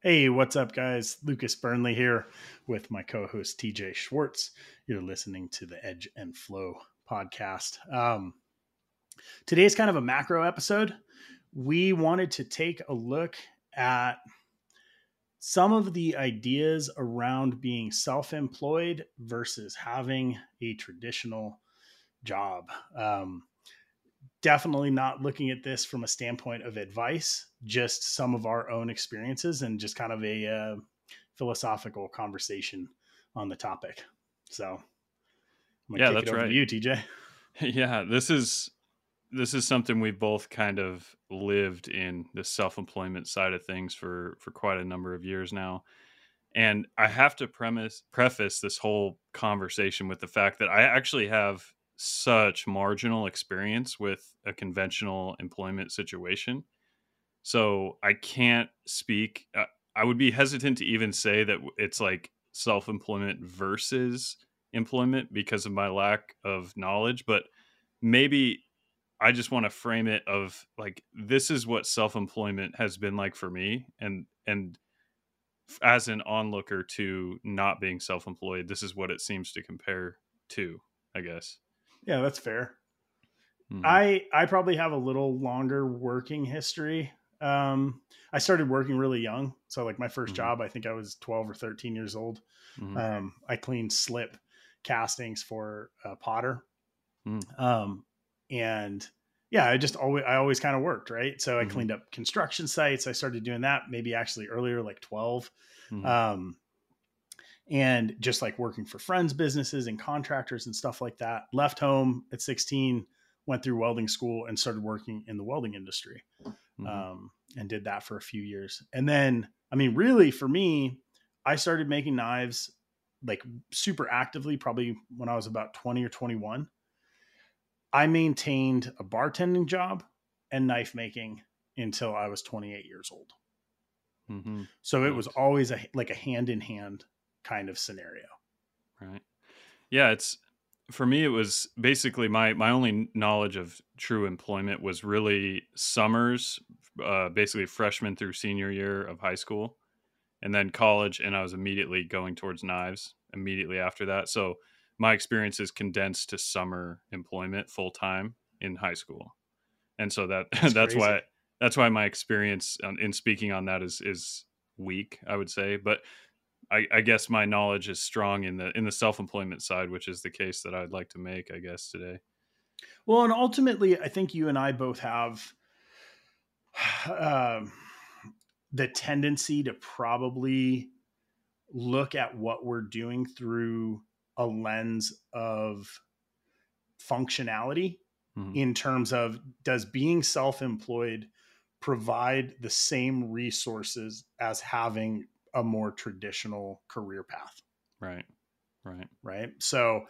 Hey, what's up, guys? Lucas Burnley here with my co host TJ Schwartz. You're listening to the Edge and Flow podcast. Um, today's kind of a macro episode. We wanted to take a look at some of the ideas around being self employed versus having a traditional job. Um, definitely not looking at this from a standpoint of advice, just some of our own experiences and just kind of a uh, philosophical conversation on the topic. So, yeah, that's right. you, TJ. Yeah, this is this is something we both kind of lived in the self-employment side of things for for quite a number of years now. And I have to premise preface this whole conversation with the fact that I actually have such marginal experience with a conventional employment situation. So I can't speak. Uh, I would be hesitant to even say that it's like self employment versus employment because of my lack of knowledge. But maybe I just want to frame it of like this is what self employment has been like for me, and and as an onlooker to not being self employed, this is what it seems to compare to. I guess. Yeah, that's fair. Mm-hmm. I I probably have a little longer working history. Um, I started working really young, so like my 1st mm-hmm. job, I think I was twelve or thirteen years old. Mm-hmm. Um, I cleaned slip castings for uh, Potter, mm. um, and yeah, I just always I always kind of worked right. So I mm-hmm. cleaned up construction sites. I started doing that maybe actually earlier, like 12 mm-hmm. Um, and just like working for friends businesses and contractors and stuff like that left home at 16 went through welding school and started working in the welding industry mm-hmm. um, and did that for a few years and then i mean really for me i started making knives like super actively probably when i was about 20 or 21 i maintained a bartending job and knife making until i was 28 years old mm-hmm. so it was always a like a hand in hand kind of scenario. Right. Yeah, it's for me it was basically my my only knowledge of true employment was really summers uh, basically freshman through senior year of high school and then college and i was immediately going towards knives immediately after that so my experience is condensed to summer employment full time in high school and so that that's, that's why that's why my experience in speaking on that is is weak i would say but I, I, guess my knowledge is strong in the in the self employment side, which is the case that I'd like to make, I guess, today. Well, and ultimately, I think you and I both have uh, the tendency to probably look at what we're doing through a lens of functionality mm-hmm. in terms of does being self employed provide the same resources as having a more traditional career path. Right. Right. Right. So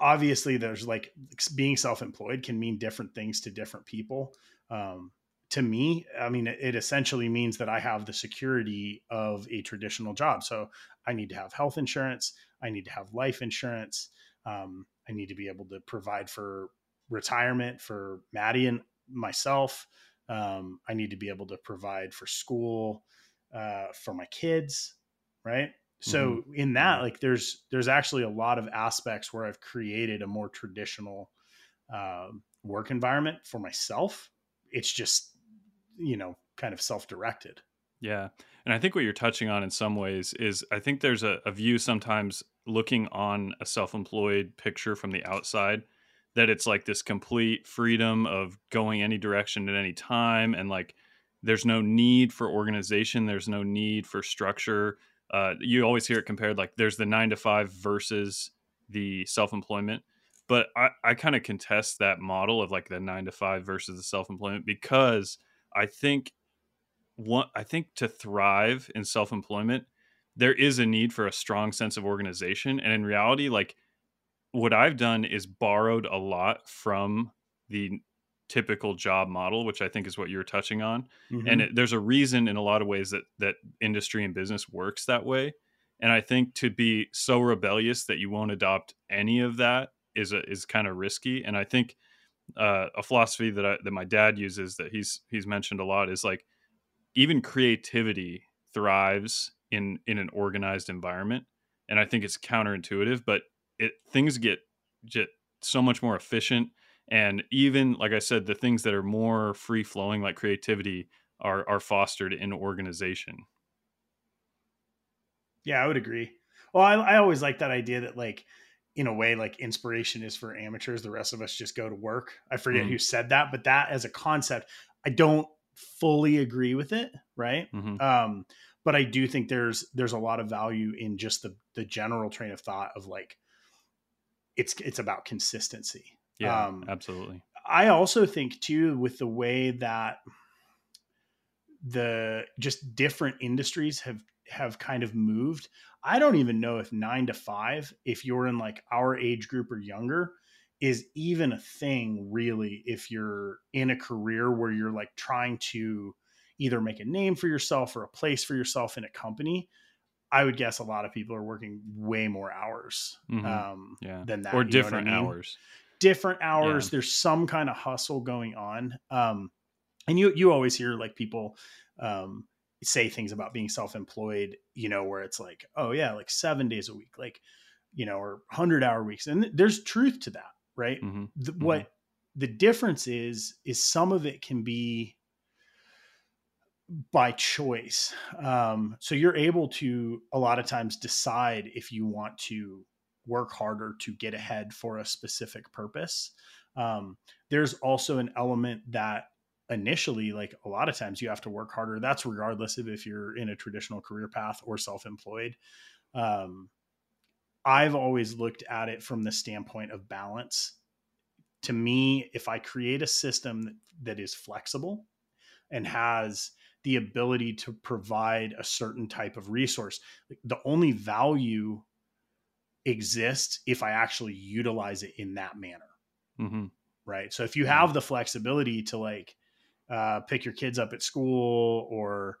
obviously there's like being self-employed can mean different things to different people. Um, to me, I mean, it essentially means that I have the security of a traditional job. So I need to have health insurance. I need to have life insurance. Um, I need to be able to provide for retirement for Maddie and myself. Um, I need to be able to provide for school uh, for my kids, right? So mm-hmm. in that, like, there's there's actually a lot of aspects where I've created a more traditional uh, work environment for myself. It's just you know kind of self directed. Yeah, and I think what you're touching on in some ways is I think there's a, a view sometimes looking on a self employed picture from the outside that it's like this complete freedom of going any direction at any time and like there's no need for organization there's no need for structure. Uh, you always hear it compared like there's the nine to five versus the self-employment. But i, I kind of contest that model of like the nine to five versus the self-employment because i think one i think to thrive in self-employment there is a need for a strong sense of organization. And in reality like what i've done is borrowed a lot from the typical job model, which I think is what you're touching on. Mm-hmm. And it, there's a reason in a lot of ways that that industry and business works that way. And I think to be so rebellious that you won't adopt any of that is a, is kind of risky. And I think uh, a philosophy that I, that my dad uses that he's he's mentioned a lot is like even creativity thrives in in an organized environment and i think it's counterintuitive but it things get just so much more efficient and even like i said the things that are more free flowing like creativity are are fostered in organization. Yeah i would agree. Well i, I always like that idea that like in a way like inspiration is for amateurs the rest of us just go to work. I forget mm. who said that but that as a concept i don't fully agree with it right? Mm-hmm. um but i do think there's there's a lot of value in just the the general train of thought of like it's it's about consistency yeah um absolutely i also think too with the way that the just different industries have have kind of moved I don't even know if nine to five, if you're in like our age group or younger, is even a thing really if you're in a career where you're like trying to either make a name for yourself or a place for yourself in a company. I would guess a lot of people are working way more hours mm-hmm. um, yeah. than that. Or different I mean? hours. Different hours. Yeah. There's some kind of hustle going on. Um, and you you always hear like people um, say things about being self-employed you know where it's like oh yeah like seven days a week like you know or 100 hour weeks and there's truth to that right mm-hmm. The, mm-hmm. what the difference is is some of it can be by choice um, so you're able to a lot of times decide if you want to work harder to get ahead for a specific purpose. Um, there's also an element that initially like a lot of times you have to work harder. That's regardless of if you're in a traditional career path or self-employed. Um, i've always looked at it from the standpoint of balance. To me if i create a system that, that is flexible and has the ability to provide a certain type of resource the only value exists if i actually utilize it in that manner. Mm-hmm. right? So if you have the flexibility to like uh, pick your kids up at school or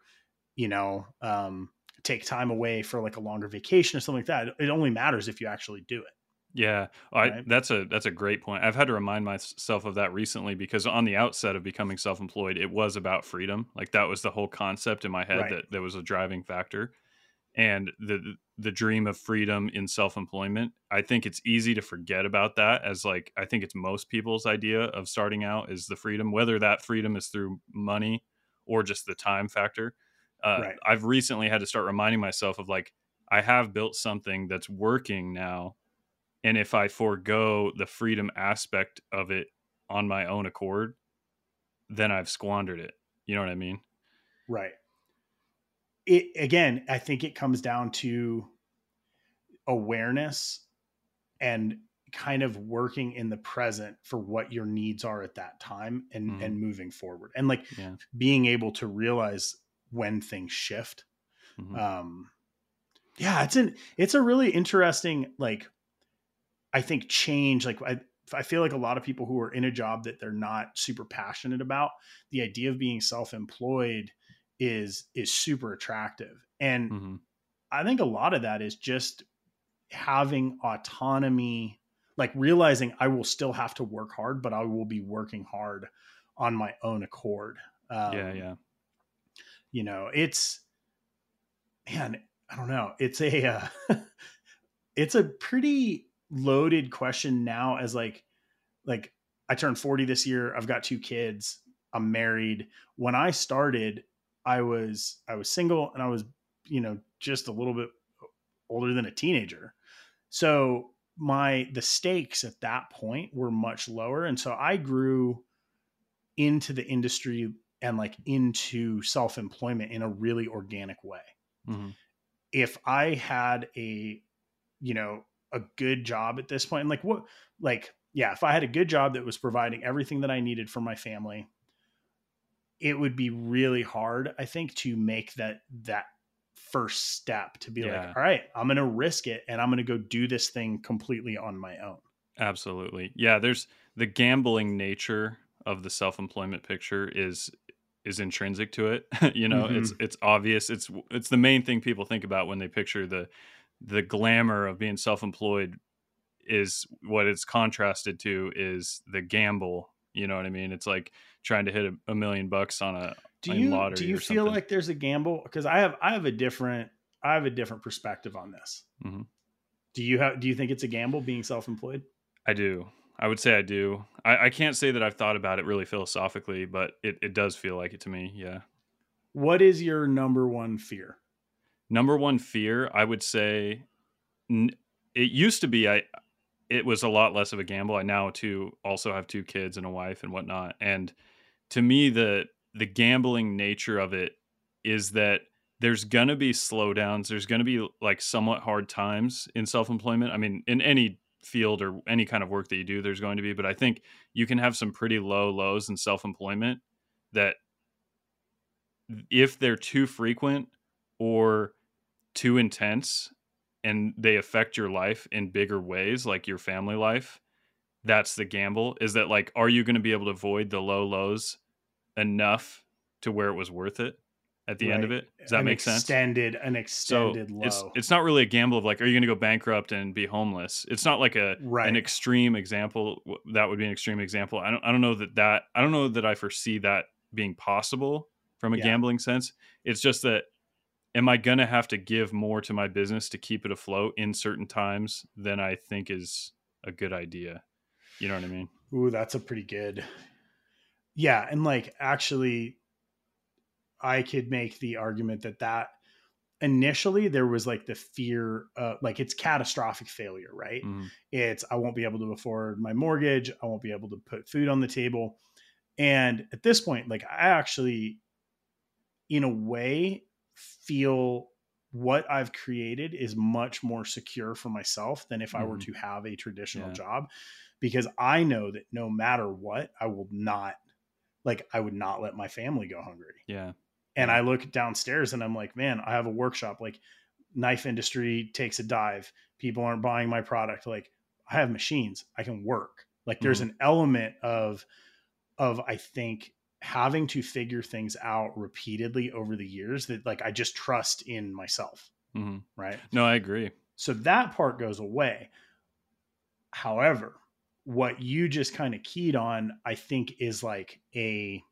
you know um, take time away for like a longer vacation or something like that it only matters if you actually do it. Yeah. Right? That's a that's a great point. I've had to remind myself of that recently because on the outset of becoming self-employed it was about freedom. Like that was the whole concept in my head right. that there was a driving factor and the the dream of freedom in self-employment i think it's easy to forget about that as like i think it's most people's idea of starting out is the freedom whether that freedom is through money or just the time factor. Uh, right. i've recently had to start reminding myself of like i have built something that's working now and if i forego the freedom aspect of it on my own accord then i've squandered it. You know what i mean? Right it again, I think it comes down to awareness and kind of working in the present for what your needs are at that time and mm. and moving forward and like yeah. being able to realize when things shift mm-hmm. um yeah it's an it's a really interesting like i think change like i I feel like a lot of people who are in a job that they're not super passionate about, the idea of being self-employed is is super attractive. And mm-hmm. i think a lot of that is just having autonomy like realizing i will still have to work hard but i will be working hard on my own accord. Um, yeah. yeah you know it's man i don't know. It's a uh, it's a pretty loaded question now as like like i turned 40 this year. I've got two kids. I'm married. When i started I was I was single and I was you know just a little bit older than a teenager. So my the stakes at that point were much lower and so I grew into the industry and like into self-employment in a really organic way. Mm-hmm. If I had a you know a good job at this point and like what like yeah, if I had a good job that was providing everything that I needed for my family it would be really hard, I think, to make that that first step to be yeah. like, all right, I'm going to risk it and I'm going to go do this thing completely on my own. Absolutely. Yeah, there's the gambling nature of the self-employment picture is is intrinsic to it. you know, mm-hmm. it's it's obvious. It's it's the main thing people think about when they picture the the glamour of being self-employed is what it's contrasted to is the gamble You know what I mean? It's like trying to hit a, a million bucks on a do you do you feel like there's a gamble? Because I have I have a different I have a different perspective on this. Mm-hmm. Do you have do you think it's a gamble being self employed? I do. I would say I do. I, I can't say that I've thought about it really philosophically, but it, it does feel like it to me. Yeah. What is your number one fear? Number one fear, I would say, it used to be I. It was a lot less of a gamble. I now too also have two kids and a wife and whatnot, and to me the the gambling nature of it is that there's gonna be slowdowns. There's gonna be like somewhat hard times in self employment. I mean, in any field or any kind of work that you do, there's going to be. But I think you can have some pretty low lows in self employment that if they're too frequent or too intense and they affect your life in bigger ways, like your family life, that's the gamble. Is that like, are you going to be able to avoid the low lows enough to where it was worth it? at the right. end of it. Does that an make sense? Extended, an extended so low. It's it's not really a gamble of like, are you going to go bankrupt and be homeless? It's not like a right. an extreme example. That would be an extreme example. I don't I don't know that that I don't know that I foresee that being possible from a yeah. gambling sense. It's just that am I going to have to give more to my business to keep it afloat in certain times than I think is a good idea. You know what I mean? Ooh, that's a pretty good. Yeah, and like actually I could make the argument that that initially there was like the fear uh, like it's catastrophic failure right mm. it's i won't be able to afford my mortgage i won't be able to put food on the table and at this point like i actually in a way feel what i've created is much more secure for myself than if mm. i were mm-hmm. to have a traditional yeah. job because i know that no matter what i will not like i would not let my family go hungry yeah and I look downstairs and I'm like, man, I have a workshop. Like, knife industry takes a dive. People aren't buying my product. Like, I have machines. I can work. Like, there's mm-hmm. an element of, of I think having to figure things out repeatedly over the years that like I just trust in myself. Mm-hmm. Right. No, I agree. So that part goes away. However, what you just kind of keyed on, I think, is like a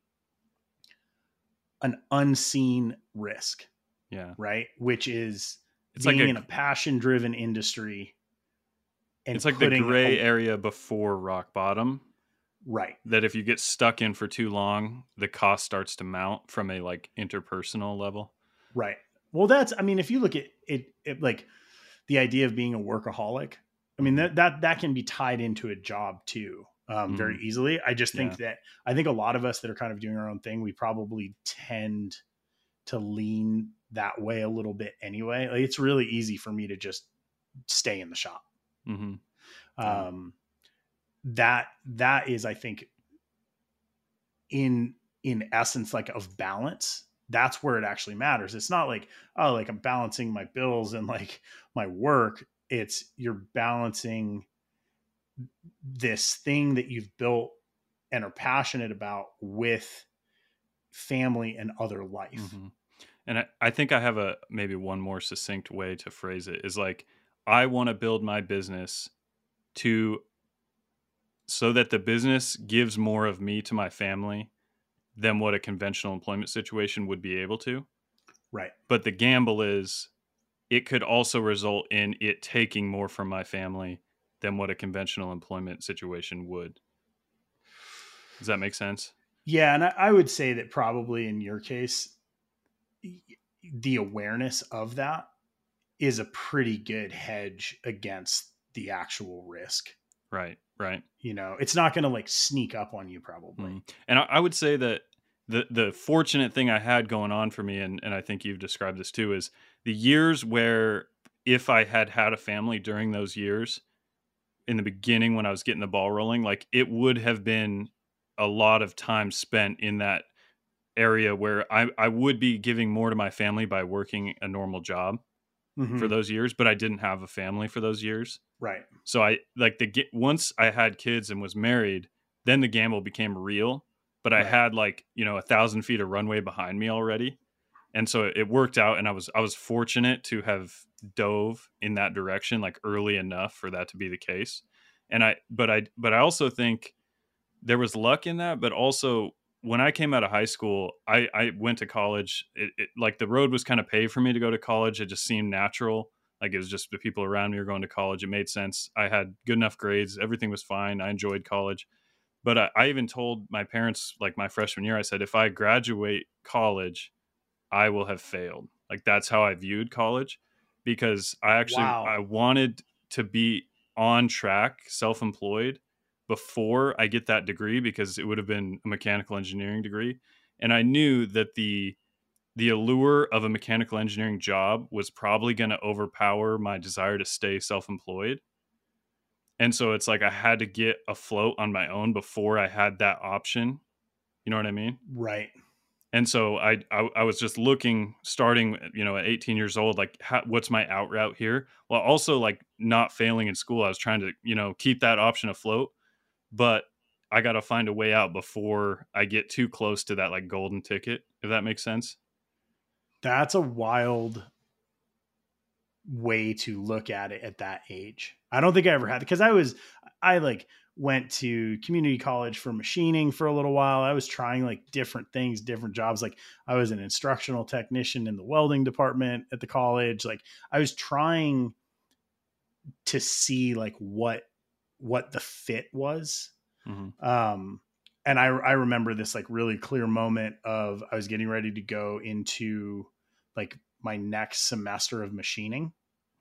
an unseen risk. Yeah. Right. Which is it's being like a, in a passion driven industry. And it's like the gray a, area before rock bottom. Right. That if you get stuck in for too long, the cost starts to mount from a like interpersonal level. Right. Well, that's, I mean, if you look at it, it like the idea of being a workaholic, I mean, that, that, that can be tied into a job too um, mm. very easily. I just think yeah. that I think a lot of us that are kind of doing our own thing, we probably tend to lean that way a little bit anyway. Like it's really easy for me to just stay in the shop. Mm-hmm. Um, that that is, I think, in in essence, like of balance. That's where it actually matters. It's not like oh, like I'm balancing my bills and like my work. It's you're balancing this thing that you've built and are passionate about with family and other life. Mm-hmm. And I, I think I have a maybe one more succinct way to phrase it is like I want to build my business to so that the business gives more of me to my family than what a conventional employment situation would be able to. Right. But the gamble is it could also result in it taking more from my family than what a conventional employment situation would. Does that make sense? Yeah, and I, I would say that probably in your case, the awareness of that is a pretty good hedge against the actual risk. Right, right. You know, it's not going to like sneak up on you probably. Mm. And I, I, would say that the the fortunate thing I had going on for me, and and I think you've described this too, is the years where if I had had a family during those years, in the beginning when I was getting the ball rolling, like it would have been a lot of time spent in that area where I, I would be giving more to my family by working a normal job mm-hmm. for those years, but I didn't have a family for those years. Right. So I like the once I had kids and was married, then the gamble became real. But I had like, you know, a thousand feet of runway behind me already. And so it worked out and I was I was fortunate to have dove in that direction like early enough for that to be the case and i but i but i also think there was luck in that, but also when I came out of high school, I, I went to college. It, it, like the road was kind of paved for me to go to college. It just seemed natural. Like it was just the people around me were going to college. It made sense. I had good enough grades. Everything was fine. I enjoyed college. But I, I even told my parents, like my freshman year, I said, if I graduate college, I will have failed. Like that's how I viewed college because I actually wow. I wanted to be on track, self-employed before I get that degree because it would have been a mechanical engineering degree. And I knew that the the allure of a mechanical engineering job was probably going to overpower my desire to stay self-employed. And so it's like I had to get afloat on my own before I had that option. You know what I mean? Right. And so I, I, I was just looking, starting, you know, at 18 years old, like, how, what's my out route here? While also like not failing in school, I was trying to, you know, keep that option afloat but I got to find a way out before I get too close to that like golden ticket, if that makes sense. That's a wild way to look at it at that age. I don't think I ever had because I was I like went to community college for machining for a little while. I was trying like different things, different jobs. Like I was an instructional technician in the welding department at the college. Like I was trying to see like what what the fit was. Mm-hmm. Um, and I, I remember this like really clear moment of I was getting ready to go into like my next semester of machining,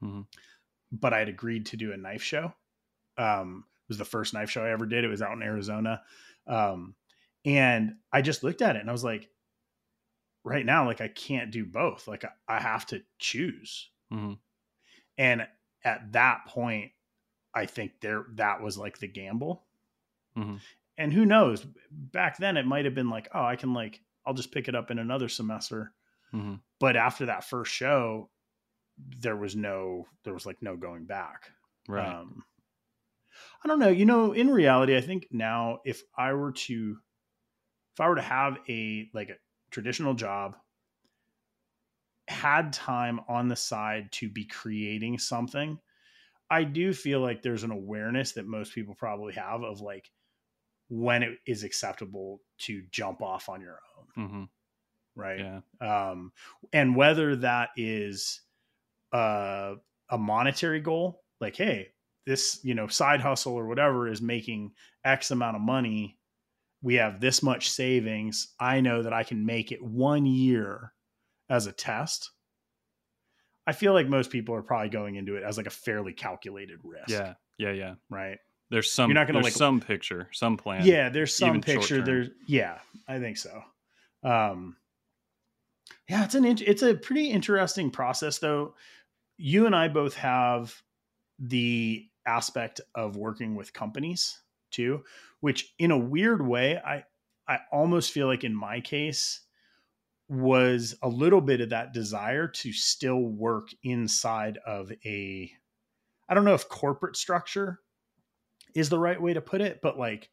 mm-hmm. but I had agreed to do a knife show. Um, it was the first knife show I ever did. It was out in Arizona. Um, and I just looked at it and I was like, right now, like I can't do both. Like I, I have to choose. Mm-hmm. And at that point, I think there that was like the gamble. Mm-hmm. And who knows? Back then, it might have been like, oh, I can like I'll just pick it up in another semester. Mm-hmm. But after that first show, there was no there was like no going back. Right. Um, I don't know. You know, in reality, I think now if I were to if I were to have a like a traditional job, had time on the side to be creating something, I do feel like there's an awareness that most people probably have of like when it is acceptable to jump off on your own. Mm-hmm. Right. Yeah. Um, and whether that is uh, a monetary goal, like, hey, this, you know, side hustle or whatever is making X amount of money. We have this much savings. I know that I can make it one year as a test I feel like most people are probably going into it as like a fairly calculated risk. Yeah, yeah, yeah. Right. There's some. You're not gonna like some picture, some plan. Yeah, there's some picture. There's yeah, I think so. Um, yeah, it's an it's a pretty interesting process though. You and I both have the aspect of working with companies too, which in a weird way, I I almost feel like in my case was a little bit of that desire to still work inside of a I don't know if corporate structure is the right way to put it, but like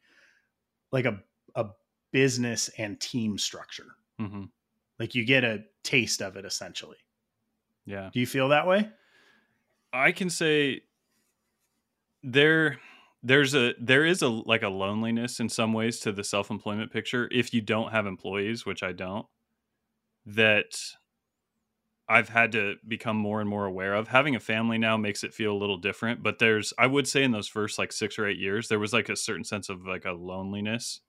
like a a business and team structure. Mm-hmm. Like you get a taste of it essentially. Yeah. Do you feel that way? I can say there there's a there is a like a loneliness in some ways to the self-employment picture if you don't have employees, which I don't that I've had to become more and more aware of. Having a family now makes it feel a little different, but there's I would say in those first like 6 or 8 years there was like a certain sense of like a loneliness.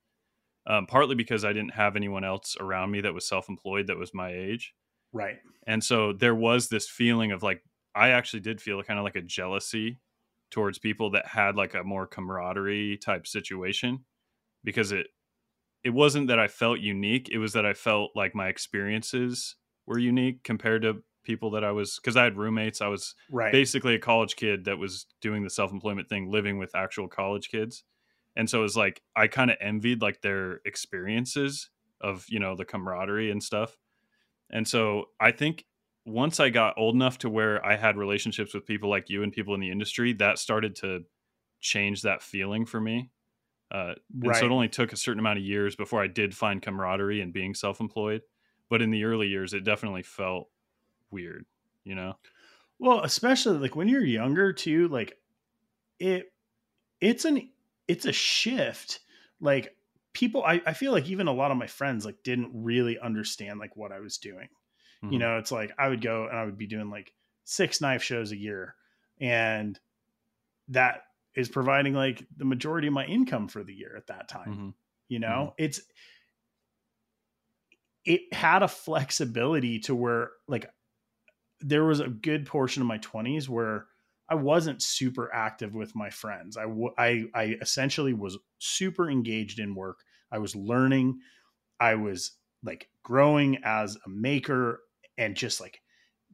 Um, partly because I didn't have anyone else around me that was self-employed that was my age. Right. And so there was this feeling of like I actually did feel kind of like a jealousy towards people that had like a more camaraderie type situation because it it wasn't that I felt unique. It was that I felt like my experiences were unique compared to people that I was because I had roommates. I was right. basically a college kid that was doing the self employment thing, living with actual college kids. And so it was like I kind of envied like their experiences of, you know, the camaraderie and stuff. And so I think once I got old enough to where I had relationships with people like you and people in the industry, that started to change that feeling for me. Uh, right. so it only took a certain amount of years before I did find camaraderie and being self-employed. But in the early years, it definitely felt weird, you know. Well, especially like when you're younger too, like it, it's an it's a shift like people I, I feel like even a lot of my friends like didn't really understand like what I was doing. Mm-hmm. You know, it's like I would go and I would be doing like six knife shows a year and that is providing like the majority of my income for the year at that time. Mm-hmm. You know, mm-hmm. it's it had a flexibility to where like there was a good portion of my 20s where I wasn't super active with my friends. I, w- I, I essentially was super engaged in work. I was learning. I was like growing as a maker and just like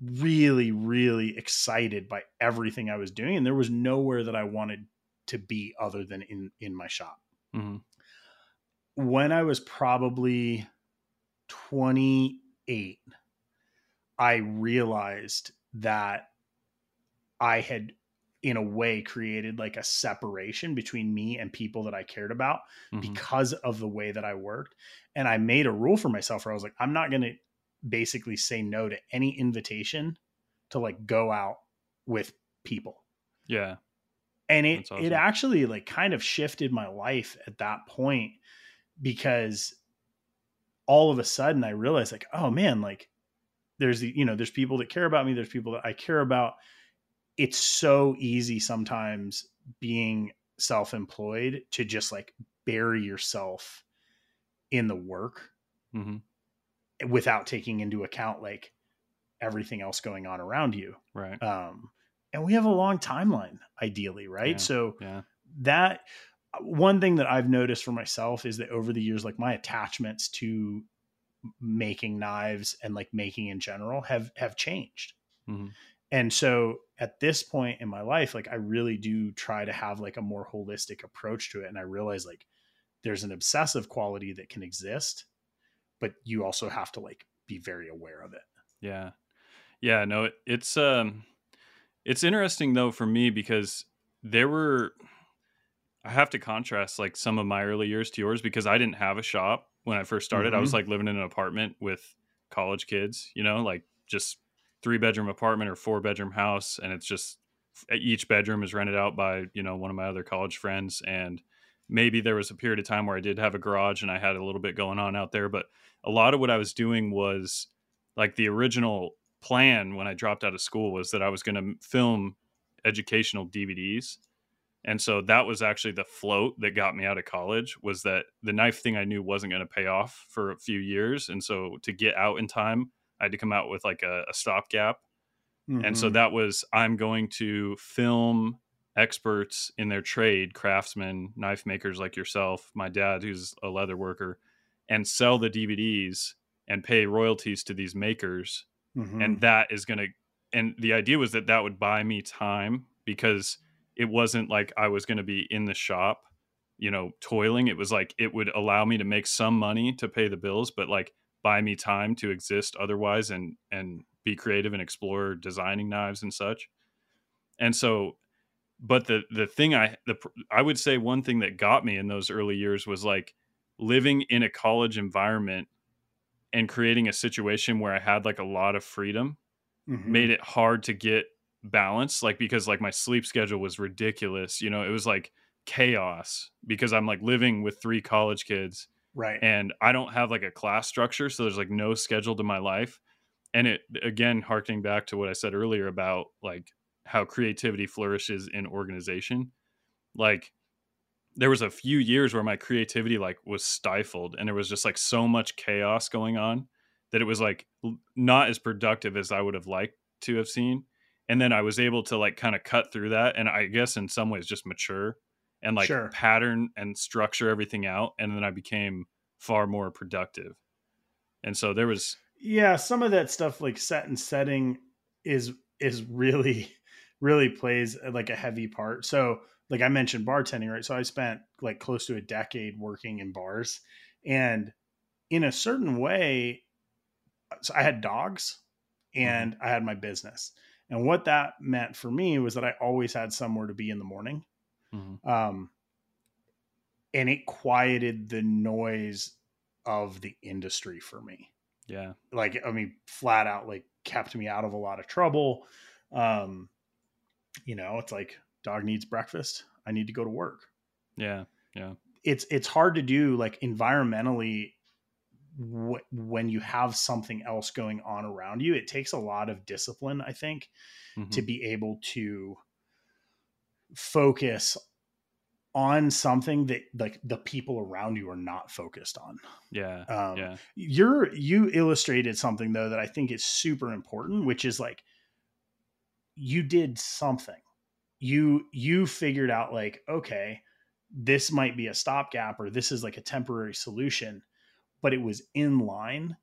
really, really excited by everything I was doing. And there was nowhere that I wanted to be other than in, in my shop. Mm-hmm. When I was probably 28, I realized that I had in a way created like a separation between me and people that I cared about mm-hmm. because of the way that I worked. And I made a rule for myself where I was like, I'm not going to basically say no to any invitation to like go out with people. Yeah. And it awesome. it actually like kind of shifted my life at that point because all of a sudden I realized like, oh man, like there's the, you know, there's people that care about me, there's people that I care about it's so easy sometimes being self-employed to just like bury yourself in the work mm-hmm. without taking into account like everything else going on around you right um and we have a long timeline ideally right? Yeah. so yeah. that one thing that i've noticed for myself is that over the years like my attachments to making knives and like making in general have have changed. Mm-hmm. And so at this point in my life like i really do try to have like a more holistic approach to it and i realize like there's an obsessive quality that can exist but you also have to like be very aware of it. Yeah. Yeah no it, it's um it's interesting though for me because there were i have to contrast like some of my early years to yours because i didn't have a shop when i first started mm-hmm. i was mm-hmm. like living in an apartment with college kids you know like just three bedroom apartment or four bedroom house and it's just each bedroom is rented out by you know one of my other college friends and maybe there was a period of time where I did have a garage and I had a little bit going on out there but a lot of what I was doing was like the original plan when I dropped out of school was that I was going to film educational DVDs and so that was actually the float that got me out of college was that the knife thing I knew wasn't going to pay off for a few years and so to get out in time I had to come out with like a, a stopgap. Mm-hmm. And so mm-hmm. that was I'm going to film experts in their trade, craftsmen, knife makers like yourself, my dad, who's a leather worker, and sell the DVDs and pay royalties to these makers. Mm-hmm. And that is going to, and the idea was that that would buy me time because it wasn't like I was going to be in the shop, you know, toiling. It was like it would allow me to make some money to pay the bills, but like buy me time to exist otherwise and and be creative and explore designing knives and such and so but the the thing i the i would say one thing that got me in those early years was like living in a college environment and creating a situation where i had like a lot of freedom mm-hmm. made it hard to get balance like because like my sleep schedule was ridiculous you know it was like chaos because i'm like living with three college kids Right. And I don't have like a class structure. So there's like no schedule to my life. And it, again, harkening back to what I said earlier about like how creativity flourishes in organization. Like there was a few years where my creativity like was stifled and there was just like so much chaos going on that it was like not as productive as I would have liked to have seen. And then I was able to like kind of cut through that and I guess in some ways just mature and like sure. pattern and structure everything out and then i became far more productive and so there was yeah some of that stuff like set and setting is is really really plays uh, like a heavy part so like i mentioned bartending right so i spent like close to a decade working in bars and in a certain way so i had dogs and mm-hmm. i had my business and what that meant for me was that i always had somewhere to be in the morning Mm-hmm. Um, and it quieted the noise of the industry for me. Yeah. Like, I mean, flat out, like, kept me out of a lot of trouble. Um, you know, it's like dog needs breakfast. I need to go to work. Yeah. Yeah. it's it's hard to do like environmentally wh- when you have something else going on around you it takes a lot of discipline i think mm-hmm. to be able to focus on something that like the people around you are not focused on. Yeah. Um, yeah. You're you illustrated something though that I think is super important, which is like you did something. You you figured out like okay, this might be a stopgap or this is like a temporary solution, but it was in line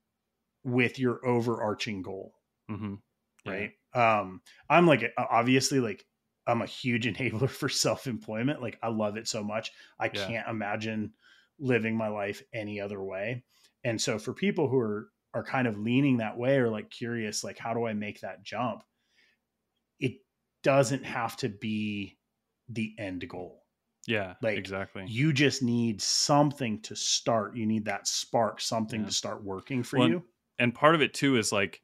with your overarching goal. Mm-hmm. Yeah. Right. Um, I'm like obviously like I'm a huge enabler for self employment. Like I love it so much. I yeah. can't imagine living my life any other way. And so for people who are are kind of leaning that way or like curious, like how do I make that jump? Doesn't have to be the end goal. Yeah, like exactly. You just need something to start. You need that spark, something yeah. to start working for well, you. And part of it too is like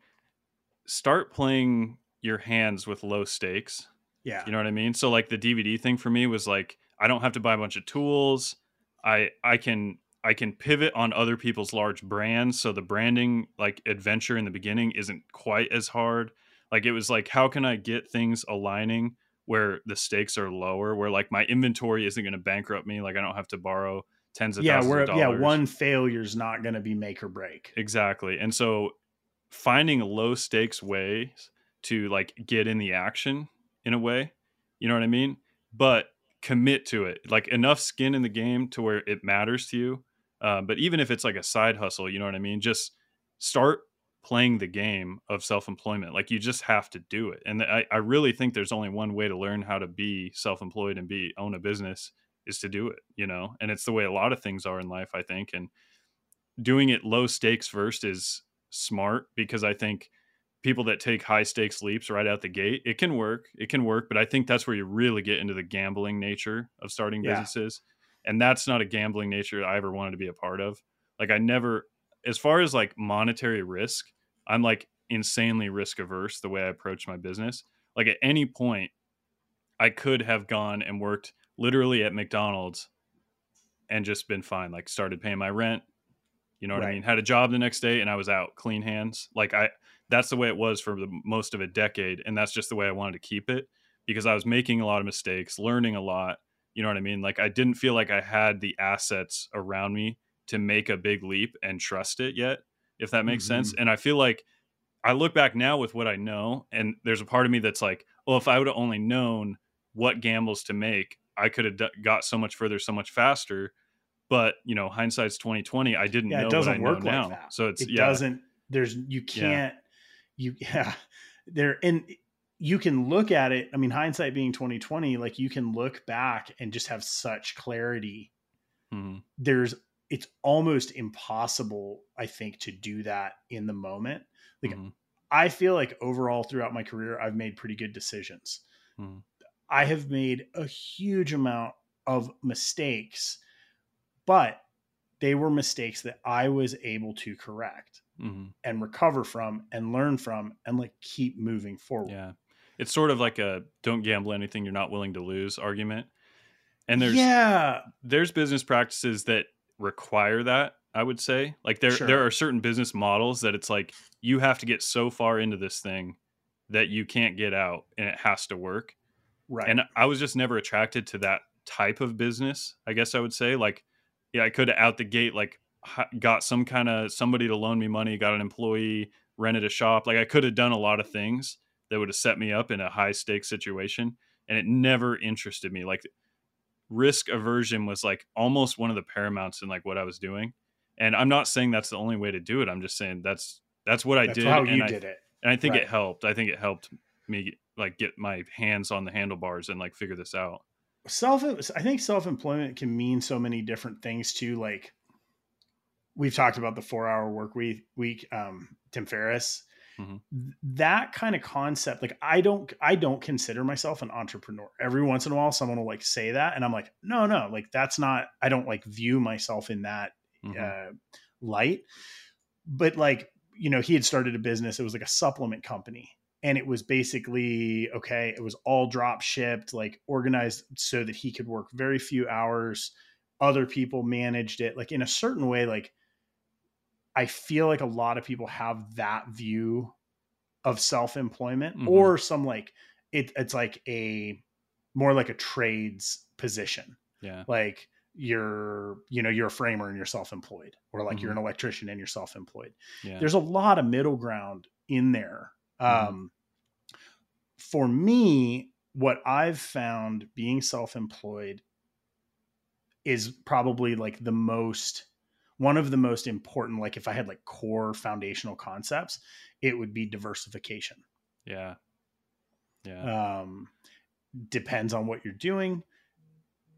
start playing your hands with low stakes yeah. You know what I mean? So like the DVD thing for me was like I don't have to buy a bunch of tools. I I can I can pivot on other people's large brands so the branding like adventure in the beginning isn't quite as hard. Like it was like how can I get things aligning where the stakes are lower where like my inventory isn't going to bankrupt me like I don't have to borrow tens of yeah, thousands where, of dollars. Yeah, one failure is not going to be make or break. Exactly. And so finding low stakes ways to like get in the action in a way. You know what I mean? But commit to it, like enough skin in the game to where it matters to you. Uh, but even if it's like a side hustle, you know what I mean? Just start playing the game of self-employment like you just have to do it and I, I really think there's only one way to learn how to be self-employed and be own a business is to do it you know and it's the way a lot of things are in life i think and doing it low stakes first is smart because i think people that take high stakes leaps right out the gate, it can work. It can work, but I think that's where you really get into the gambling nature of starting yeah. businesses. And that's not a gambling nature I ever wanted to be a part of. Like I never as far as like monetary risk, I'm like insanely risk averse the way I approach my business. Like at any point I could have gone and worked literally at McDonald's and just been fine. Like started paying my rent, you know what right. I mean? Had a job the next day and I was out clean hands. Like I that's the way it was for the most of a decade and that's just the way i wanted to keep it because i was making a lot of mistakes learning a lot you know what i mean like i didn't feel like i had the assets around me to make a big leap and trust it yet if that makes mm-hmm. sense and i feel like i look back now with what i know and there's a part of me that's like well if i would have only known what gambles to make i could have d- got so much further so much faster but you know hindsight's 2020 i didn't yeah, know it doesn't work like now that. so it's it yeah. doesn't there's you can't yeah you yeah there and you can look at it i mean hindsight being 2020 like you can look back and just have such clarity mm-hmm. there's it's almost impossible i think to do that in the moment like mm-hmm. i feel like overall throughout my career i've made pretty good decisions mm-hmm. i have made a huge amount of mistakes but they were mistakes that i was able to correct mm-hmm. and recover from and learn from and like keep moving forward. Yeah. It's sort of like a don't gamble anything you're not willing to lose argument. And there's yeah, there's business practices that require that, I would say. Like there sure. there are certain business models that it's like you have to get so far into this thing that you can't get out and it has to work. Right. And I was just never attracted to that type of business, I guess I would say. Like yeah, I could out the gate like got some kind of somebody to loan me money, got an employee, rented a shop. Like I could have done a lot of things that would have set me up in a high stakes situation, and it never interested me. Like risk aversion was like almost one of the paramounts in like what I was doing. And I'm not saying that's the only way to do it. I'm just saying that's that's what I that's did. How you I, did it, and I think right. it helped. I think it helped me like get my hands on the handlebars and like figure this out. Self, I think self employment can mean so many different things too. Like we've talked about the four hour work week week um, tim ferriss mm-hmm. that kind of concept like i don't i don't consider myself an entrepreneur every once in a while someone will like say that and i'm like no no like that's not i don't like view myself in that mm-hmm. uh, light but like you know he had started a business it was like a supplement company and it was basically okay it was all drop shipped like organized so that he could work very few hours other people managed it like in a certain way like i feel like a lot of people have that view of self-employment mm-hmm. or some like it, it's like a more like a trades position yeah like you're you know you're a framer and you're self-employed or like mm-hmm. you're an electrician and you're self-employed yeah. there's a lot of middle ground in there mm-hmm. um for me what i've found being self-employed is probably like the most one of the most important like if i had like core foundational concepts it would be diversification. Yeah. Yeah. Um depends on what you're doing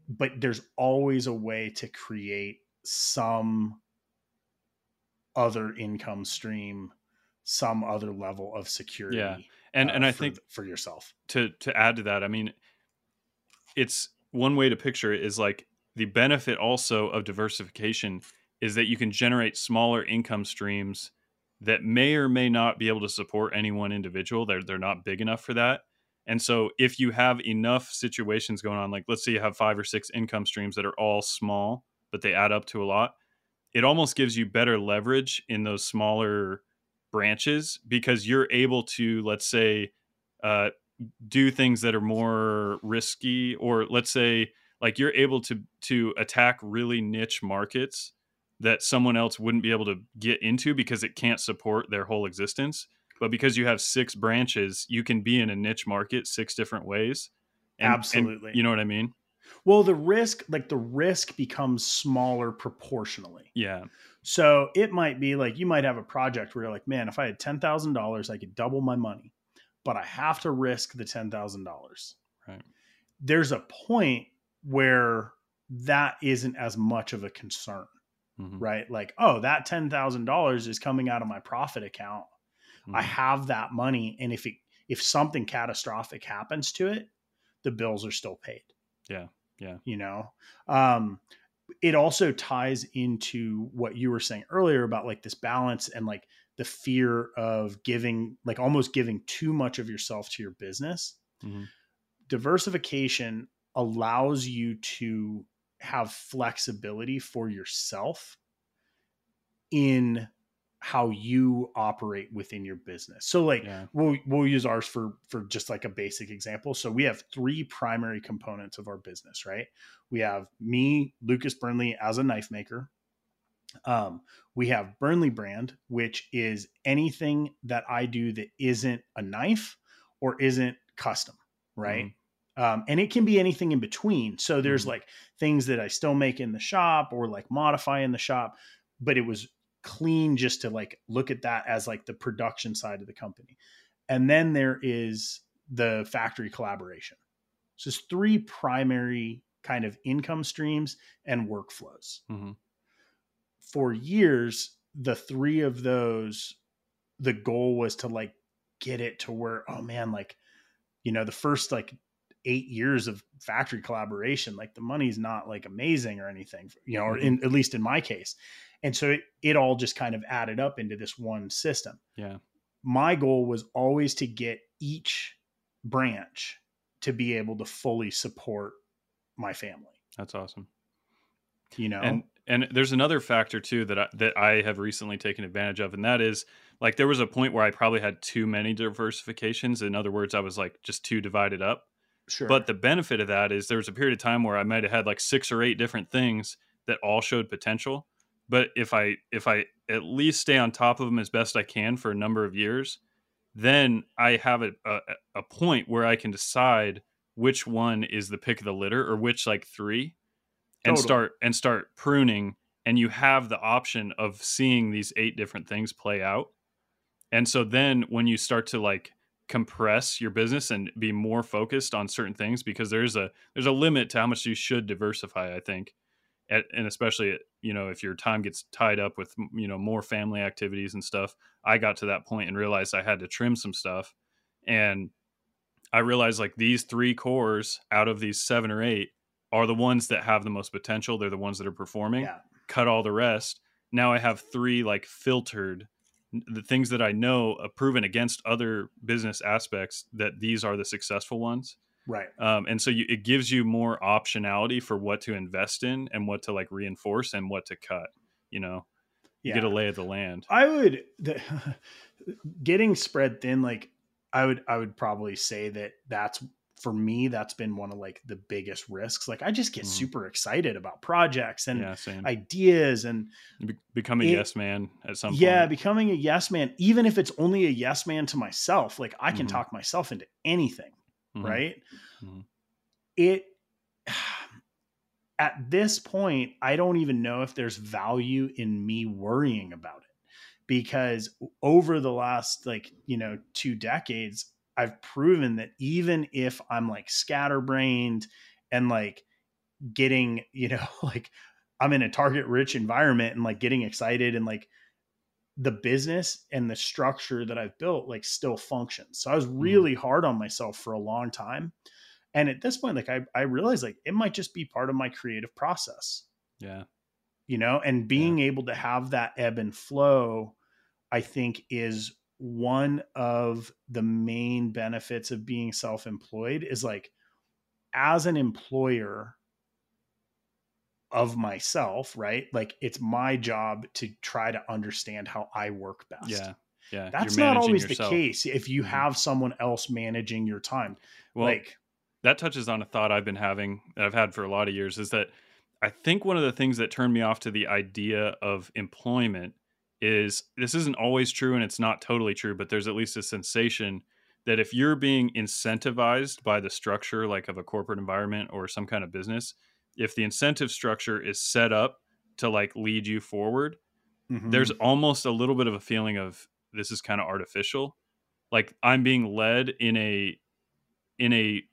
but there's always a way to create some other income stream some other level of security yeah. And uh, and i for, think for yourself. to to add to that i mean it's one way to picture it is like the benefit also of diversification is that you can generate smaller income streams that may or may not be able to support any one individual. They're they're not big enough for that. And so if you have enough situations going on, like let's say you have five or six income streams that are all small, but they add up to a lot, it almost gives you better leverage in those smaller branches because you're able to, let's say, uh, do things that are more risky, or let's say, like you're able to to attack really niche markets that someone else wouldn't be able to get into because it can't support their whole existence but because you have six branches, you can be in a niche market six different ways. And, Absolutely. And you know what I mean? Well, the risk, like the risk becomes smaller proportionally. Yeah. So it might be like you might have a project where you're like, man, if I had $10,000, I could double my money, but I have to risk the $10,000. Right. There's a point where that isn't as much of a concern, mm-hmm. right? Like, oh, that $10,000 is coming out of my profit account Mm-hmm. I have that money, and if it if something catastrophic happens to it, the bills are still paid. Yeah, yeah. You know, um, it also ties into what you were saying earlier about like this balance and like the fear of giving, like almost giving too much of yourself to your business. Mm-hmm. Diversification allows you to have flexibility for yourself in how you operate within your business. So like yeah. we'll we'll use ours for for just like a basic example. So we have three primary components of our business, right? We have me, Lucas Burnley as a knife maker. Um, we have Burnley brand, which is anything that I do that isn't a knife or isn't custom, right? Mm-hmm. Um, and it can be anything in between. So there's mm-hmm. like things that I still make in the shop or like modify in the shop, but it was clean just to like look at that as like the production side of the company. And then there is the factory collaboration. So it's three primary kind of income streams and workflows. Mm-hmm. For years, the three of those, the goal was to like get it to where, oh man, like, you know, the first like eight years of factory collaboration, like the money's not like amazing or anything, you know, or mm-hmm. in, at least in my case. And so it, it all just kind of added up into this one system. Yeah. My goal was always to get each branch to be able to fully support my family. That's awesome. You know? And and there's another factor too that I, that I have recently taken advantage of and that is like there was a point where I probably had too many diversifications. In other words I was like just too divided up sure but the benefit of that is there was a period of time where I might have had like six or eight different things that all showed potential but if i if i at least stay on top of them as best i can for a number of years then i have a, a, a point where i can decide which one is the pick of the litter or which like three and totally. start and start pruning and you have the option of seeing these eight different things play out and so then when you start to like compress your business and be more focused on certain things because there's a there's a limit to how much you should diversify i think. At, and especially you know if your time gets tied up with you know more family activities and stuff i got to that point and realized i had to trim some stuff. And i realized like these three cores out of these seven or eight are the ones that have the most potential. They're the ones that are performing. Yeah. cut all the rest. Now i have three like filtered the things that i know uh, proven against other business aspects that these are the successful ones Right. Um, and so you, it gives you more optionality for what to invest in and what to like reinforce and what to cut. You know, you Yeah. get a lay of the land. I would the, getting spread thin. Like I would, I would probably say that that's for me. That's been one of like the biggest risks. Like I just get Mhm. super excited about projects and yeah, ideas and Be- become a it- yes man at some yeah, point. becoming a yes man. Even if it's only a yes man to myself, like I can Mhm. talk myself into anything. Mhm. Right. Mhm. It. At this point, I don't even know if there's value in me worrying about it because over the last like you know two decades i've proven that even if i'm like scatterbrained and like getting you know like i'm in a target rich environment and like getting excited and like the business and the structure that i've built like still functions. So i was mm. really hard on myself for a long time. And at this point like i, I realized like it might just be part of my creative process. Yeah. you know and being able to have that ebb and flow i think is one of the main benefits of being self-employed is like as an employer of myself right like it's my job to try to understand how i work best Yeah. Yeah. that's not always yourself. the case if you Mhm. have someone else managing your time Well, like that touches on a thought I've been having that I've had for a lot of years is that I think one of the things that turned me off to the idea of employment is this isn't always true and it's not totally true, but there's at least a sensation that if you're being incentivized by the structure like of a corporate environment or some kind of business, if the incentive structure is set up to like lead you forward, mhm. there's almost a little bit of a feeling of this is kind of artificial like i'm being led in a in a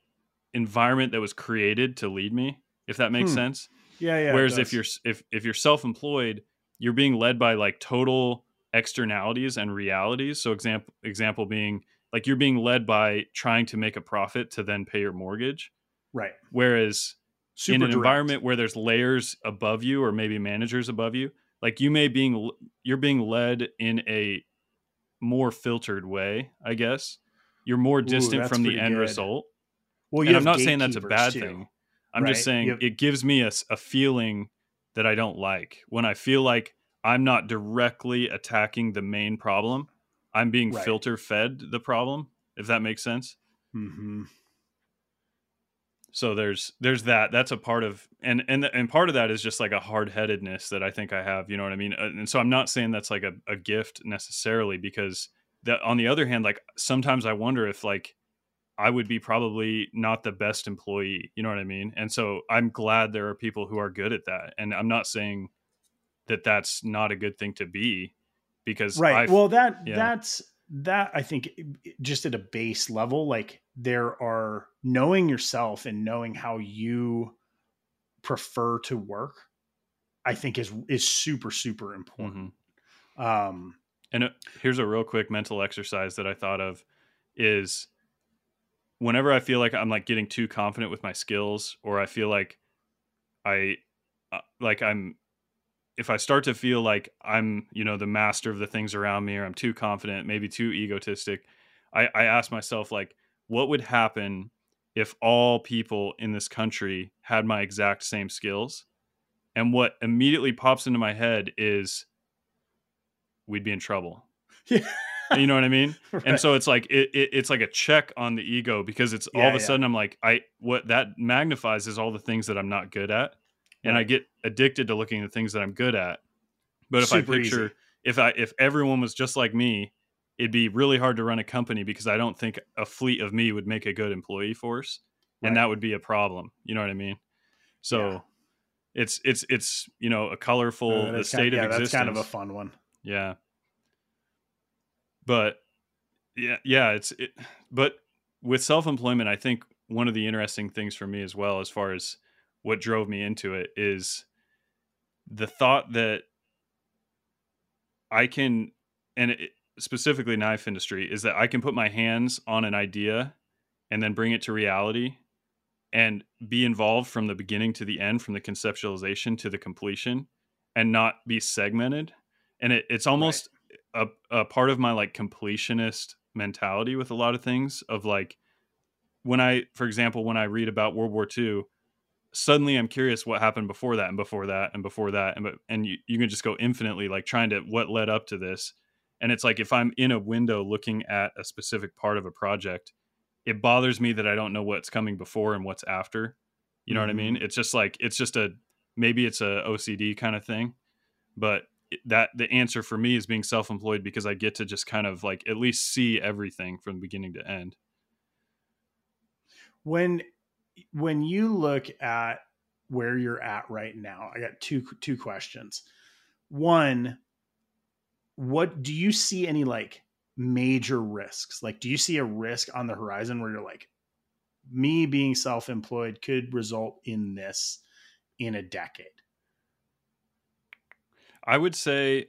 environment that was created to lead me if that makes Hmm. sense yeah yeah whereas if you're if if you're self-employed you're being led by like total externalities and realities so example example being like you're being led by trying to make a profit to then pay your mortgage right whereas super in an direct. environment where there's layers above you or maybe managers above you like you may being you're being led in a more filtered way i guess you're more distant that's from the end good. result well i'm not saying that's a bad too. thing i'm right? just saying have- it gives me a, a feeling that i don't like when i feel like i'm not directly attacking the main problem i'm being Right. filter fed the problem if that makes sense Mhm. so there's there's that that's a part of and and and part of that is just like a hard-headedness that i think i have you know what i mean and so i'm not saying that's like a, a gift necessarily because that on the other hand like sometimes i wonder if like i would be probably not the best employee you know what i mean and so i'm glad there are people who are good at that and i'm not saying that that's not a good thing to be because right I've- well that yeah. that's that i think just at a base level like there are knowing yourself and knowing how you prefer to work i think is is super super important Mhm. um And uh, here's a real quick mental exercise that I thought of is whenever I feel like I'm like getting too confident with my skills or I feel like I uh, like I'm if I start to feel like I'm, you know, the master of the things around me or I'm too confident, maybe too egotistic, I I ask myself like what would happen if all people in this country had my exact same skills? And what immediately pops into my head is we'd be in trouble. yeah You know what I mean? And so it's like it, it it's like a check on the ego because it's all of a yeah. sudden I'm like I what that magnifies is all the things that I'm not good at, and I get addicted to looking at the things that I'm good at. But if Super I picture easy. if I if everyone was just like me, it'd be really hard to run a company because I don't think a fleet of me would make a good employee force, and that would be a problem. You know what I mean? So. Yeah. It's it's it's you know a colorful Uh, the state kind, yeah of existence. that's kind of a fun one Yeah. But yeah, yeah, it's it but with self-employment, I think one of the interesting things for me as well as far as what drove me into it is the thought that I can and it, specifically knife industry is that I can put my hands on an idea and then bring it to reality and be involved from the beginning to the end from the conceptualization to the completion and not be segmented. And it, it's almost a, a part of my like completionist mentality with a lot of things of like when I, for example, when I read about World War II, suddenly I'm curious what happened before that and before that and before that and and you, you can just go infinitely like trying to what led up to this and it's like if I'm in a window looking at a specific part of a project it bothers me that I don't know what's coming before and what's after you know mm-hmm. what I mean mm-hmm. it's just like it's just a maybe it's a OCD kind of thing but that the answer for me is being self-employed because I get to just kind of like at least see everything from beginning to end when when you look at where you're at right now, I got two two questions. One, what do you see any like major risks? Like do you see a risk on the horizon where you're like me being self-employed could result in this in a decade? I would say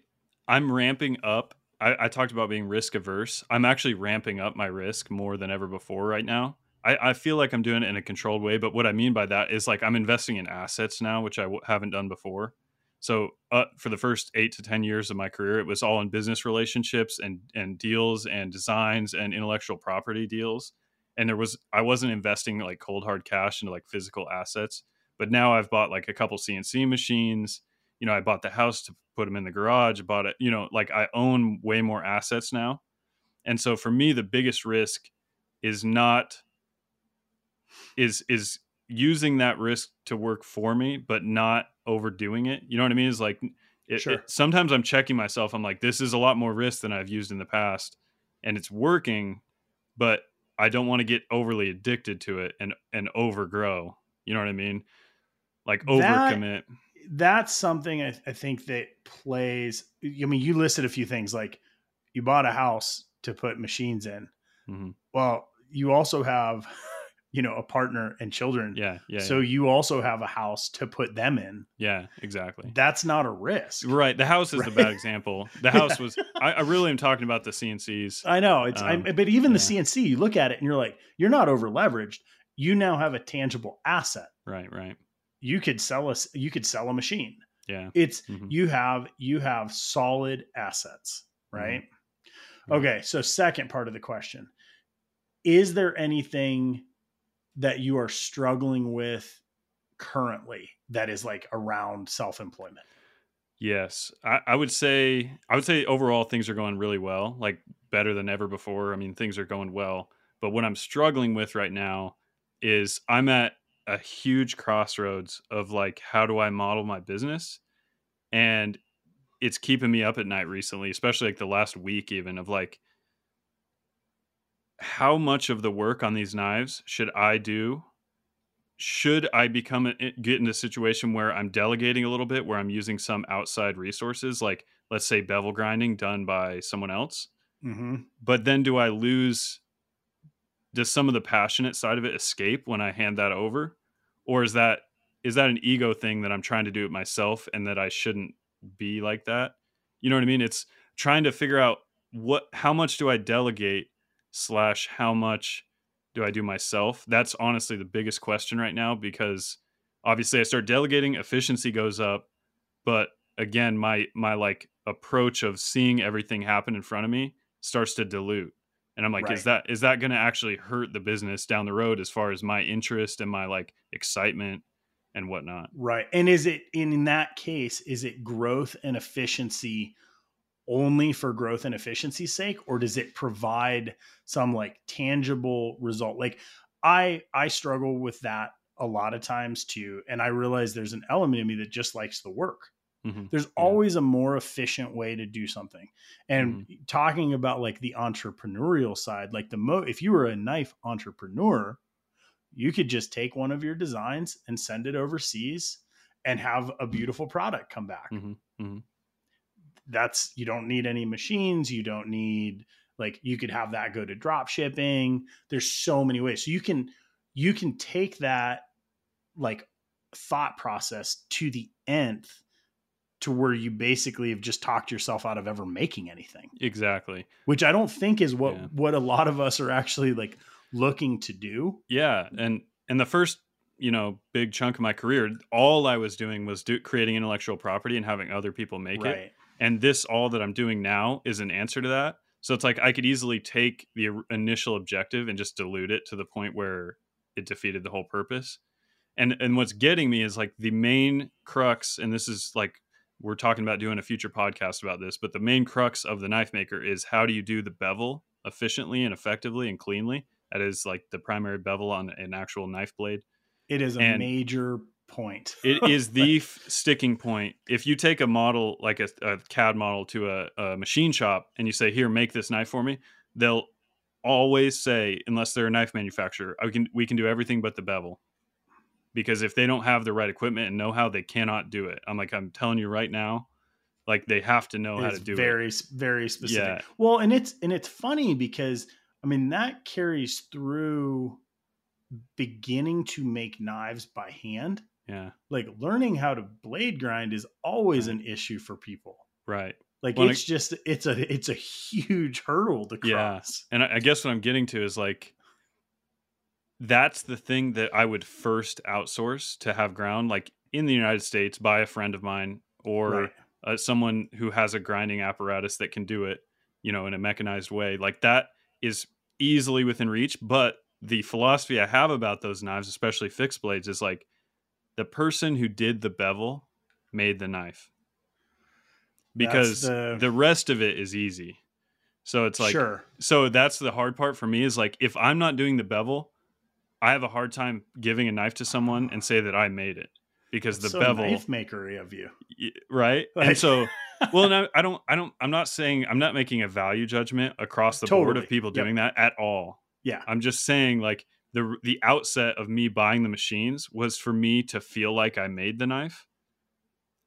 I'm ramping up. I, I talked about being risk averse. I'm actually ramping up my risk more than ever before right now. I, I feel like I'm doing it in a controlled way, but what I mean by that is like I'm investing in assets now, which I w- haven't done before. So uh, for the first eight to ten years of my career, it was all in business relationships and and deals and designs and intellectual property deals. And there was I wasn't investing like cold hard cash into like physical assets. But now I've bought like a couple CNC machines. You know, I bought the house to put them in the garage. I bought it. You know, like I own way more assets now. And so for me, the biggest risk is not is is using that risk to work for me, but not overdoing it. You know what I mean? Is like it, sure. it, sometimes I'm checking myself. I'm like, this is a lot more risk than I've used in the past, and it's working, but I don't want to get overly addicted to it and and overgrow. You know what I mean? Like overcommit. That, that's something I, I think that plays. I mean, you listed a few things like you bought a house to put machines in. Mm-hmm. Well, you also have you know a partner and children yeah yeah so yeah. you also have a house to put them in yeah exactly that's not a risk right the house is right? the bad example the house yeah. was I, I, really am talking about the cncs i know it's um, I, but even yeah. the cnc you look at it and you're like you're not over leveraged you now have a tangible asset right right you could sell a you could sell a machine. Yeah. It's mm-hmm. you have you have solid assets right? Mm-hmm. okay so second part of the question. Is there anything that you are struggling with currently that is like around self-employment? Yes. I, I, would say i would say overall things are going really well like better than ever before. I mean things are going well. But what i'm struggling with right now is i'm at a huge crossroads of like how do i model my business and it's keeping me up at night recently especially like the last week even of like how much of the work on these knives should I do? Should I become a, get in a situation where I'm delegating a little bit, where I'm using some outside resources, like let's say bevel grinding done by someone else? Mm-hmm. But then do I lose? Does some of the passionate side of it escape when I hand that over, or is that is that an ego thing that I'm trying to do it myself and that I shouldn't be like that? You know what I mean? It's trying to figure out what how much do I delegate slash how much do I do myself? That's honestly the biggest question right now because obviously I start delegating, efficiency goes up, but again, my my like approach of seeing everything happen in front of me starts to dilute. And I'm like, right. is that is that going to actually hurt the business down the road as far as my interest and my like excitement and whatnot? Right. And is it in that case, is it growth and efficiency only for growth and efficiency's sake or does it provide some like tangible result like i i struggle with that a lot of times too and i realize there's an element in me that just likes the work mm-hmm. there's yeah. always a more efficient way to do something and mm-hmm. talking about like the entrepreneurial side like the mo if you were a knife entrepreneur you could just take one of your designs and send it overseas and have a beautiful product come back mm-hmm. mm-hmm that's you don't need any machines you don't need like you could have that go to drop shipping there's so many ways so you can you can take that like thought process to the nth to where you basically have just talked yourself out of ever making anything exactly which i don't think is what yeah. what a lot of us are actually like looking to do yeah and and the first you know big chunk of my career all i was doing was do, creating intellectual property and having other people make right. it and this all that i'm doing now is an answer to that So it's like I could easily take the initial objective and just dilute it to the point where it defeated the whole purpose. And and what's getting me is like the main crux, and this is like we're talking about doing a future podcast about this, but the main crux of the knife maker is how do you do the bevel efficiently and effectively and cleanly? That is like the primary bevel on an actual knife blade. It is a and major point. it is the f- sticking point. If you take a model like a, a CAD model to a, a, machine shop and you say, "Here, make this knife for me," they'll always say, unless they're a knife manufacturer, oh, "I can we can do everything but the bevel." Because if they don't have the right equipment and know how, they cannot do it. I'm like, I'm telling you right now, like they have to know how to do very, it. Very, very specific. Yeah. Well, and it's and it's funny because I mean that carries through beginning to make knives by hand yeah. Like learning how to blade grind is always right. an issue for people. Right. Like well, it's I, just it's a it's a huge hurdle to cross. Yeah. And I, I guess what I'm getting to is like that's the thing that I would first outsource to have ground like in the United States by a friend of mine or right. uh, someone who has a grinding apparatus that can do it, you know, in a mechanized way. Like that is easily within reach, but the philosophy I have about those knives, especially fixed blades, is like the person who did the bevel made the knife because the... the... rest of it is easy. So it's like, sure. so that's the hard part for me is like, if I'm not doing the bevel, I have a hard time giving a knife to someone and say that I made it because the so bevel knife makery of you, right? Like... and so, well, no, I don't, I don't, I'm not saying I'm not making a value judgment across the totally. board of people doing yep. that at all. Yeah, I'm just saying like the the outset of me buying the machines was for me to feel like I made the knife.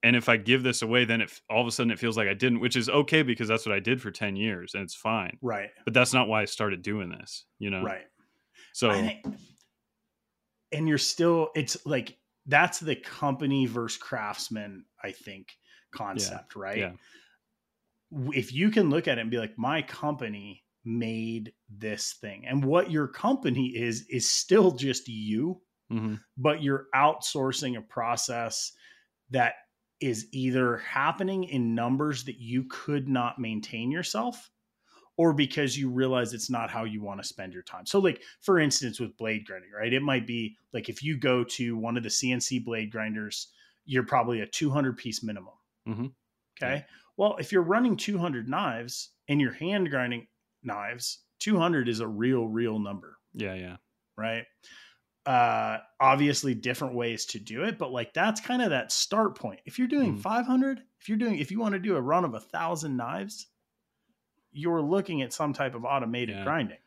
And if I give this away, then it all of a sudden it feels like I didn't, which is okay because that's what I did for ten years, and it's fine. Right. But that's not why I started doing this. You know. Right. So. And you're still. It's like that's the company versus craftsman. I think concept, yeah. right? Yeah. If you can look at it and be like, my company made this thing. And what your company is, is still just you, mm-hmm. but you're outsourcing a process that is either happening in numbers that you could not maintain yourself or because you realize it's not how you want to spend your time. So, like for instance, with blade grinding, right? It might be like if you go to one of the CNC blade grinders, you're probably a 200 piece minimum. Mm-hmm. Okay. Yeah. Well, if you're running 200 knives and you're hand grinding knives, 200 is a real, real number. Yeah, yeah. Right. Uh, obviously, different ways to do it, but like that's kind of that start point. If you're doing mm. 500, if you're doing, if you want to do a run of a thousand knives, you're looking at some type of automated yeah. grinding.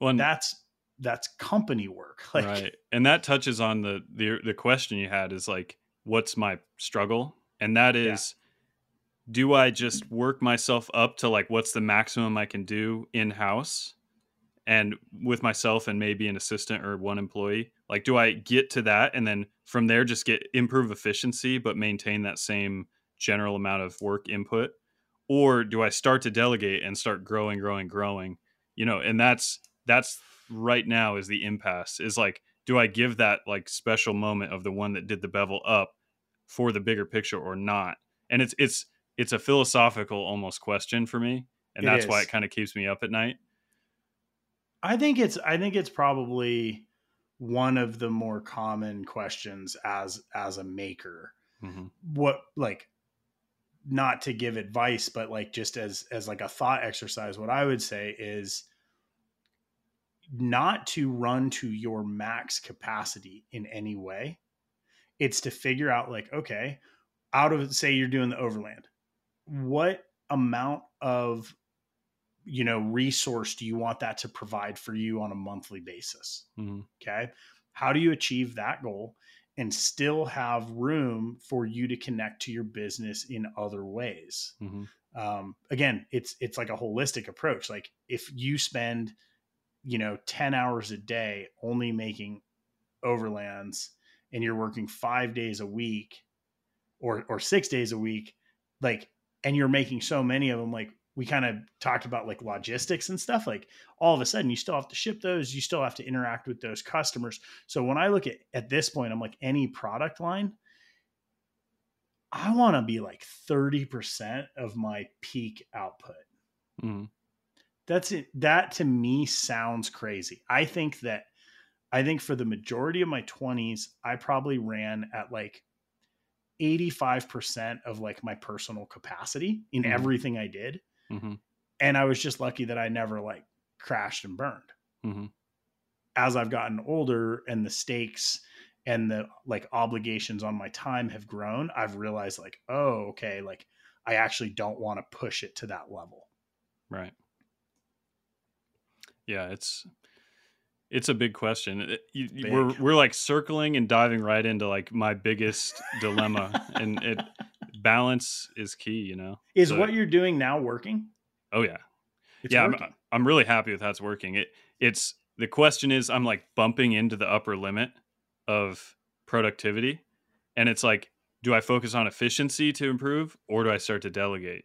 Well, and that's that's company work. Like, right. And that touches on the the the question you had is like, what's my struggle? And that is do I just work myself up to like what's the maximum I can do in house and with myself and maybe an assistant or one employee? Like, do I get to that and then from there just get improve efficiency but maintain that same general amount of work input? Or do I start to delegate and start growing, growing, growing? You know, and that's that's right now is the impasse is like, do I give that like special moment of the one that did the bevel up for the bigger picture or not? And it's it's it's a philosophical almost question for me, and it that's is. why it kind of keeps me up at night. I think it's I think it's probably one of the more common questions as as a maker. Mm-hmm. What like not to give advice, but like just as as like a thought exercise, what I would say is not to run to your max capacity in any way. It's to figure out like, okay, out of say you're doing the overland what amount of you know resource do you want that to provide for you on a monthly basis mm-hmm. okay how do you achieve that goal and still have room for you to connect to your business in other ways mm-hmm. um, again it's it's like a holistic approach like if you spend you know 10 hours a day only making overlands and you're working five days a week or or six days a week like and you're making so many of them like we kind of talked about like logistics and stuff like all of a sudden you still have to ship those you still have to interact with those customers so when i look at at this point i'm like any product line i want to be like 30% of my peak output mm. That's it. That to me sounds crazy. I think that I think for the majority of my 20s, I probably ran at like 85% of like my personal capacity in mm-hmm. everything I did. Mm-hmm. And I was just lucky that I never like crashed and burned. Mm-hmm. As I've gotten older and the stakes and the like obligations on my time have grown, I've realized like, oh, okay, like I actually don't want to push it to that level. Right. Yeah, it's it's a big question. It, you, big. We're we're like circling and diving right into like my biggest dilemma, and it balance is key. You know, is so, what you're doing now working? Oh yeah, it's yeah. I'm, I'm really happy with how it's working. It it's the question is I'm like bumping into the upper limit of productivity, and it's like, do I focus on efficiency to improve, or do I start to delegate?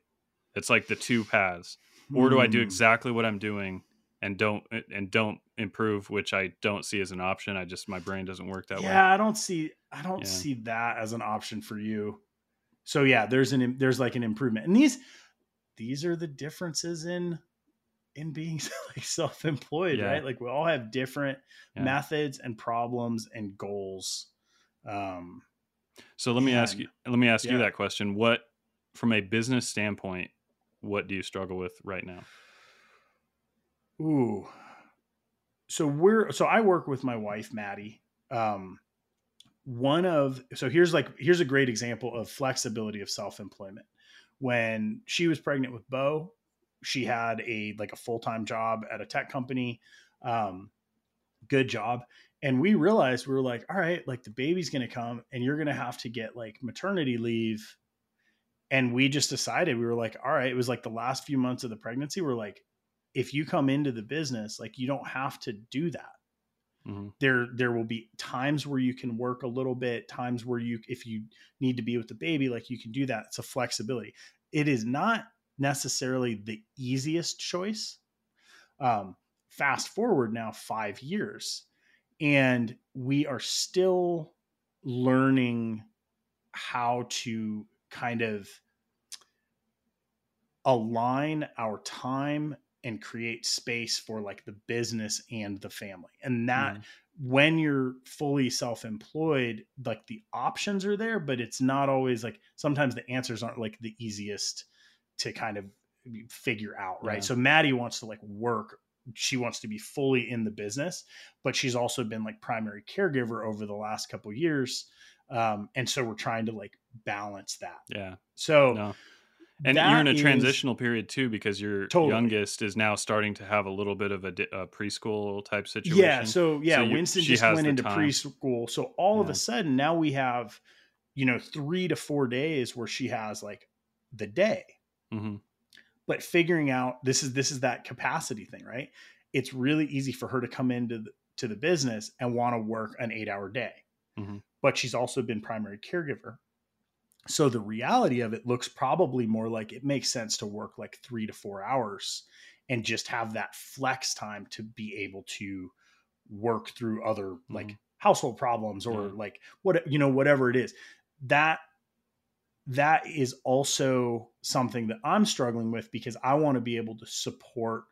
It's like the two paths, or do I do hmm. exactly what I'm doing and don't and don't improve which i don't see as an option i just my brain doesn't work that yeah, way yeah i don't see i don't yeah. see that as an option for you so yeah there's an there's like an improvement and these these are the differences in in being like self-employed yeah. right like we all have different methods and problems and goals um so let me and, ask you let me ask you that question what from a business standpoint what do you struggle with right now Ooh. So we're so I work with my wife Maddie. Um one of so here's like here's a great example of flexibility of self-employment. When she was pregnant with Bo, she had a like a full-time job at a tech company. Um good job. And we realized we were like, all right, like the baby's to come and you're to have to get like maternity leave. And we just decided we were like, all right, it was like the last few months of the pregnancy. We're like, if you come into the business, like you don't have to do that. Mm-hmm. There, there will be times where you can work a little bit, times where you, if you need to be with the baby, like you can do that. It's a flexibility. It is not necessarily the easiest choice. Um, fast forward now five years, and we are still learning how to kind of align our time and create space for like the business and the family. And that mm. when you're fully self-employed, like the options are there, but it's not always like sometimes the answers aren't like the easiest to kind of figure out, right? Yeah. So Maddie wants to like work she wants to be fully in the business, but she's also been like primary caregiver over the last couple years. Um, and so we're trying to like balance that. Yeah. So no and that you're in a is, transitional period too because your totally. youngest is now starting to have a little bit of a, a preschool type situation. Yeah, so yeah, so you, Winston just went into time. preschool. So all yeah. of a sudden now we have, you know, three to four days where she has like the day. Mm-hmm. But figuring out this is this is that capacity thing, right? It's really easy for her to come into the, to the business and want to work an eight hour day. Mm-hmm. But she's also been primary caregiver so the reality of it looks probably more like it makes sense to work like three to four hours and just have that flex time to be able to work through other mm-hmm. like household problems or yeah. like what you know whatever it is that that is also something that I'm struggling with because I want to be able to support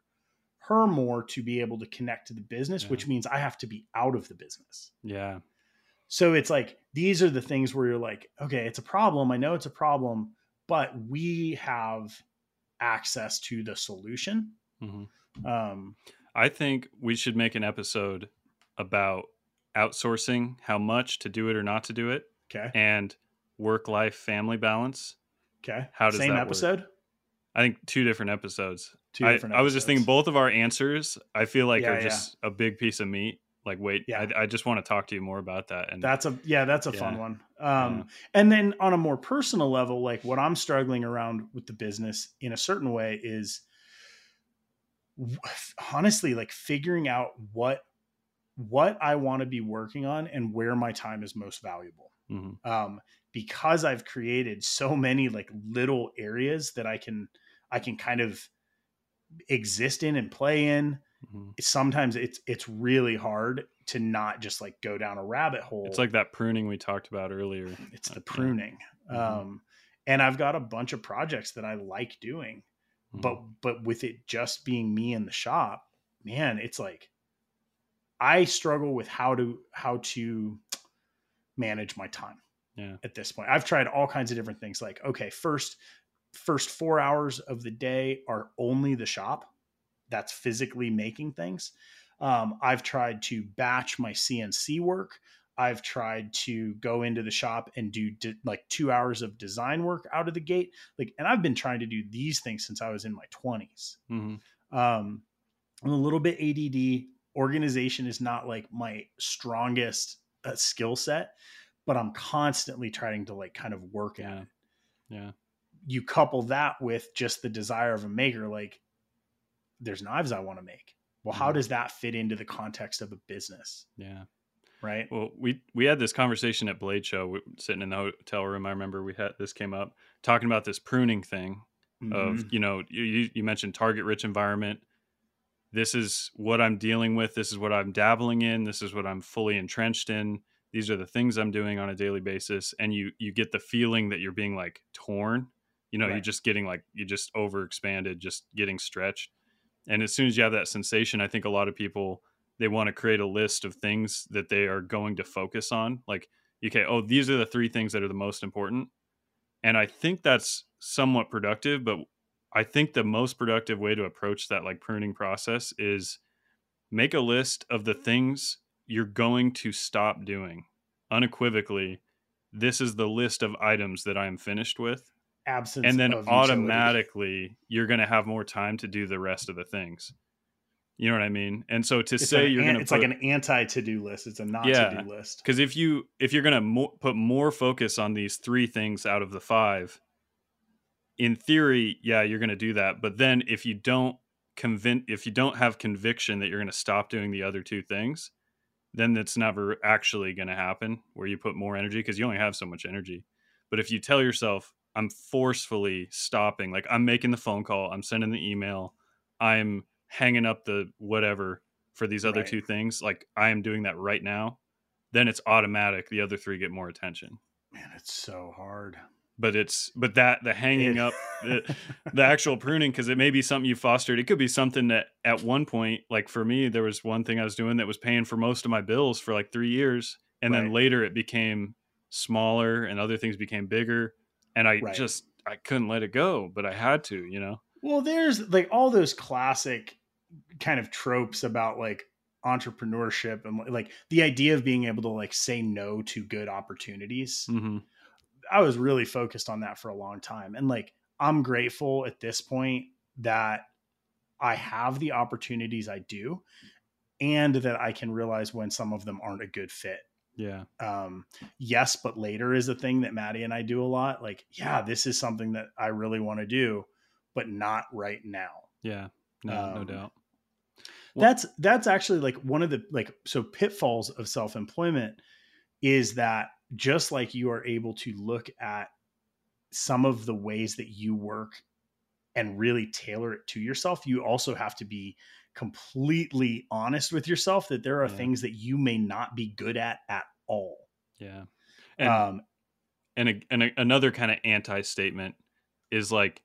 her more to be able to connect to the business, yeah. which means I have to be out of the business. Yeah. So it's like these are the things where you're like, okay, it's a problem. I know it's a problem, but we have access to the solution. Mm-hmm. Um, I think we should make an episode about outsourcing, how much to do it or not to do it. Okay. And work life family balance. Okay. How does same that episode? Work? I think two different episodes. Two different I, I, was just thinking both of our answers I feel like yeah, are just yeah. a big piece of meat like wait yeah I, I, just want to talk to you more about that and that's a yeah that's a yeah. fun one um yeah. and then on a more personal level like what i'm struggling around with the business in a certain way is honestly like figuring out what what i want to be working on and where my time is most valuable mm-hmm. um because i've created so many like little areas that i can i can kind of exist in and play in mm-hmm. sometimes it's it's really hard to not just like go down a rabbit hole. It's like that pruning we talked about earlier. It's the pruning. Mm-hmm. Um, and I've got a bunch of projects that I like doing. mm-hmm. but but with it just being me in the shop man it's like i struggle with how to how to manage my time yeah at this point i've tried all kinds of different things like okay first first four hours of the day are only the shop that's physically making things um, i've tried to batch my cnc work I've tried to go into the shop and do de- like two hours of design work out of the gate. Like, and I've been trying to do these things since I was in my 20s. Mm-hmm. Um, I'm a little bit ADD. Organization is not like my strongest uh, skill set, but I'm constantly trying to like kind of work yeah. at it. Yeah. You couple that with just the desire of a maker, like, there's knives I want to make. Well, mm-hmm. how does that fit into the context of a business? Yeah right? Well, we we had this conversation at Blade Show, we, sitting in the hotel room. I remember we had this came up talking about this pruning thing mm-hmm. of you know you you mentioned target rich environment. This is what I'm dealing with. This is what I'm dabbling in. This is what I'm fully entrenched in. These are the things I'm doing on a daily basis, and you you get the feeling that you're being like torn. You know, right. you're just getting like you're just overexpanded, just getting stretched. And as soon as you have that sensation, I think a lot of people they want to create a list of things that they are going to focus on like okay oh these are the three things that are the most important. And i think that's somewhat productive but i think the most productive way to approach that like pruning process is make a list of the things you're going to stop doing unequivocally. This is the list of items that i am finished with absence and then automatically utility. you're going to have more time to do the rest of the things you know what I mean? And so to it's say you're going to it's put, like an anti to do list. It's a not to do list. Because if you if you're going to mo- put more focus on these three things out of the five, in theory, yeah, you're going to do that. But then if you don't convince, if you don't have conviction that you're going to stop doing the other two things, then that's never actually going to happen. Where you put more energy because you only have so much energy. But if you tell yourself, I'm forcefully stopping, like I'm making the phone call, I'm sending the email, I'm hanging up the whatever for these other right. two things, like I am doing that right now, then it's automatic. The other three get more attention. Man, it's so hard. But it's but that the hanging up the, the actual pruning because it may be something you fostered. It could be something that at one point, like for me, there was one thing I was doing that was paying for most of my bills for like three years, and right. then later it became smaller and other things became bigger, and I right. just I couldn't let it go, but I had to, you know. Well, there's like all those classic kind of tropes about like entrepreneurship and like the idea of being able to like say no to good opportunities. Mm-hmm. I was really focused on that for a long time. And like, I'm grateful at this point that I have the opportunities I do and that I can realize when some of them aren't a good fit. Yeah. Um, yes, but later is a thing that Maddie and I do a lot. Like, yeah, this is something that I really want to do but not right now. Yeah, no, um, no doubt. Well, that's that's actually like one of the like so pitfalls of self employment is that just like you are able to look at some of the ways that you work and really tailor it to yourself, you also have to be completely honest with yourself that there are yeah. things that you may not be good at at all. Yeah. And, um, and, a, and a, another kind of anti statement is like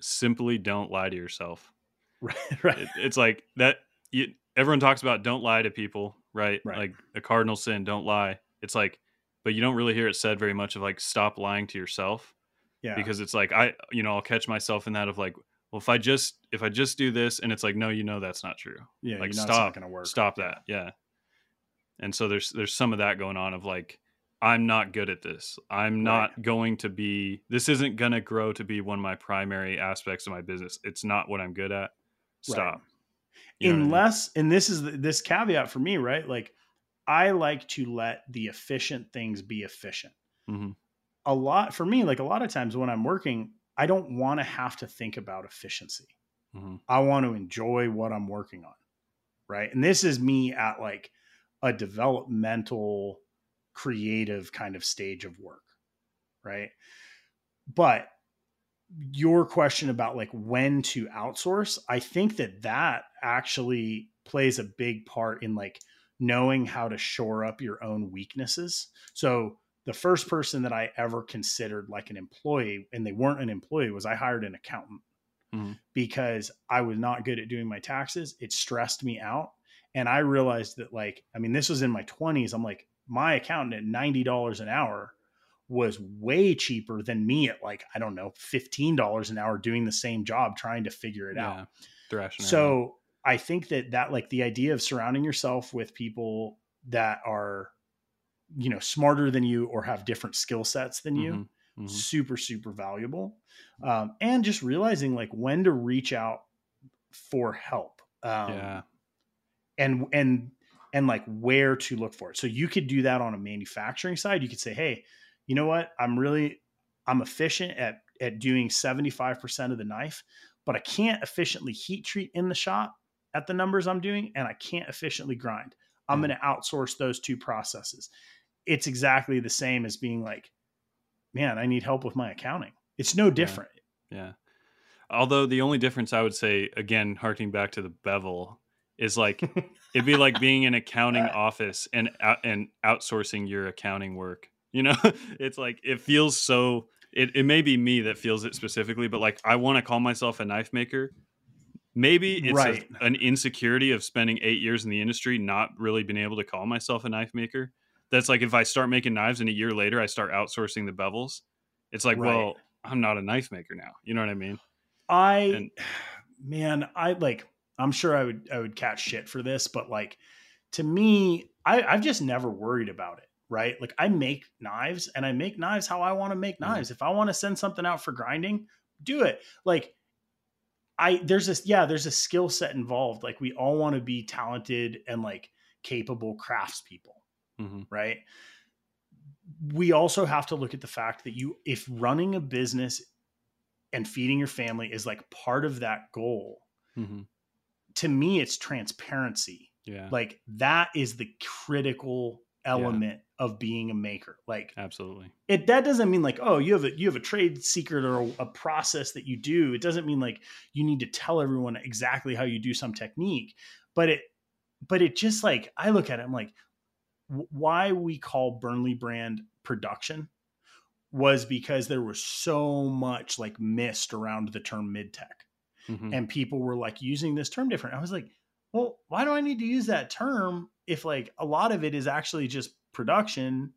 simply don't lie to yourself. Right. Right. It, it's like that. You, everyone talks about don't lie to people, right? right? Like a cardinal sin, don't lie. It's like, but you don't really hear it said very much of like stop lying to yourself. Yeah. Because it's like I, you know, I'll catch myself in that of like, well, if I just if I just do this, and it's like, no, you know, that's not true. Yeah. Like stop. gonna work. Stop that. Yeah. And so there's there's some of that going on of like I'm not good at this. I'm not right. going to be, this isn't going to grow to be one of my primary aspects of my business. It's not what I'm good at. Stop. Right. You know Unless, I mean? and this is the, this caveat for me, right? Like, I like to let the efficient things be efficient. Mm-hmm. A lot for me, like a lot of times when I'm working, I don't want to have to think about efficiency. Mm-hmm. I want to enjoy what I'm working on. Right. And this is me at like a developmental creative kind of stage of work right but your question about like when to outsource i think that that actually plays a big part in like knowing how to shore up your own weaknesses so the first person that i ever considered like an employee and they weren't an employee was i hired an accountant mm-hmm. because I was not good at doing my taxes. It stressed me out. And I realized that, like, I mean, this was in my 20s. I'm like, my accountant at $90 an hour was way cheaper than me at like, I don't know, $15 an hour doing the same job trying to figure it yeah, out. Thrashing so out. I think that that, like, the idea of surrounding yourself with people that are, you know, smarter than you or have different skill sets than you. Mm-hmm mm-hmm. super super valuable. Um, and just realizing like when to reach out for help um, yeah. and and and like where to look for it. So you could do that on a manufacturing side. You could say hey you know what? I'm really i'm efficient at at doing 75% of the knife but i can't efficiently heat treat in the shop at the numbers i'm doing and i can't efficiently grind. I'm mm. going to outsource those two processes it's exactly the same as being like man, I need help with my accounting. It's no different. Yeah. yeah. Although the only difference I would say, again, harking back to the bevel, is like it'd be like being in accounting office and and outsourcing your accounting work. You know, it's like it feels so. It it may be me that feels it specifically, but like I want to call myself a knife maker. Maybe it's right. a, an insecurity of spending eight years in the industry, not really being able to call myself a knife maker that's like if I start making knives and a year later I start outsourcing the bevels, it's like, right. well, I'm not a knife maker now. You know what I mean? I and, man, I like I'm sure I would I would catch shit for this, but like to me, I, I've just never worried about it. Right. Like I make knives and I make knives how I want to make mm-hmm. knives. Mm. If I want to send something out for grinding, do it. Like I there's this yeah, there's a skill set involved. Like we all want to be talented and like capable craftspeople mm-hmm. right? We also have to look at the fact that you, if running a business and feeding your family is like part of that goal, mm-hmm. to me, it's transparency. Yeah. Like that is the critical element yeah. of being a maker. Like absolutely. It that doesn't mean like, oh, you have a you have a trade secret or a, a, process that you do. It doesn't mean like you need to tell everyone exactly how you do some technique. But it but it just like I look at it, I'm like, why we call Burnley brand production was because there was so much like mist around the term mid tech. Mm-hmm. And people were like using this term different. I was like, well, why do I need to use that term if like a lot of it is actually just production?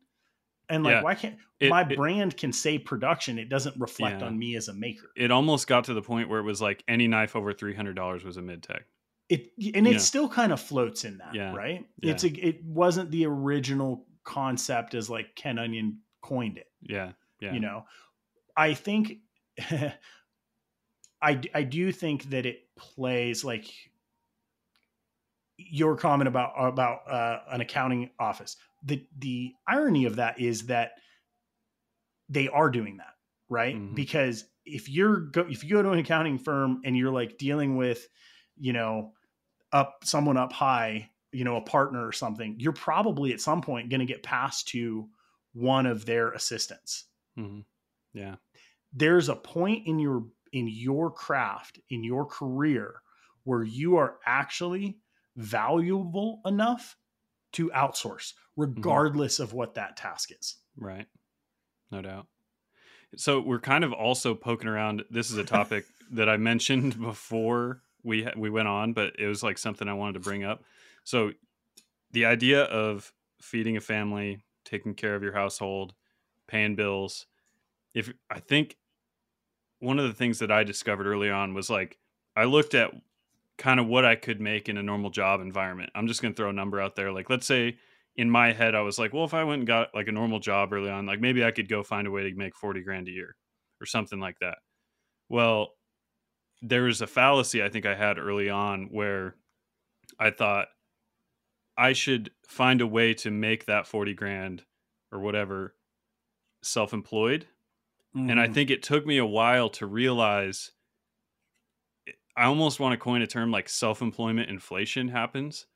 And like, yeah. why can't it, my it, brand can say production? It doesn't reflect yeah. on me as a maker. It almost got to the point where it was like any knife over three hundred dollars was a mid tech it and it yeah. still kind of floats in that, yeah. right? Yeah. It's a, it wasn't the original concept as like Ken Onion coined it. Yeah. Yeah. You know, I think I I do think that it plays like your comment about about uh, an accounting office. The the irony of that is that they are doing that, right? Mm-hmm. Because if you're go if you go to an accounting firm and you're like dealing with, you know, up someone up high, you know, a partner or something, you're probably at some point going to get passed to one of their assistants. Mm-hmm. Yeah. There's a point in your in your craft, in your career where you are actually valuable enough to outsource mm-hmm. regardless mm-hmm. of what that task is. Right. No doubt. So we're kind of also poking around this is a topic that I mentioned before we we went on, but it was like something I wanted to bring up. So the idea of feeding a family, taking care of your household, paying bills. If I think one of the things that I discovered early on was like I looked at kind of what I could make in a normal job environment. I'm just going to throw a number out there. Like let's say in my head I was like, well, if I went and got like a normal job early on, like maybe I could go find a way to make 40 grand a year or something like that. Well, there was a fallacy I think I had early on where I thought I should find a way to make that 40 grand or whatever self employed. Mm. And I mm. think it took me a while to realize I almost want to coin a term like self employment inflation happens,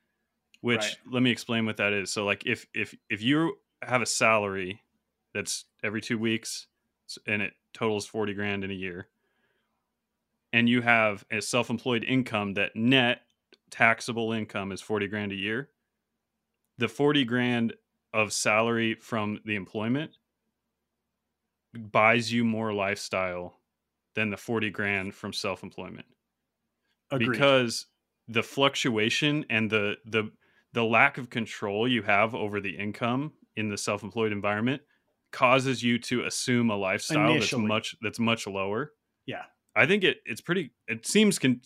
which right. let me explain what that is. So like if if if you have a salary that's every 2 weeks and it totals 40 grand in a year and you have a self-employed income that net taxable income is 40 grand a year the 40 grand of salary from the employment buys you more lifestyle than the 40 grand from self-employment. Agreed. Because the fluctuation and the the the lack of control you have over the income in the self-employed environment causes you to assume a lifestyle Initially. that's much that's much lower. Yeah. I think it it's pretty it seems con-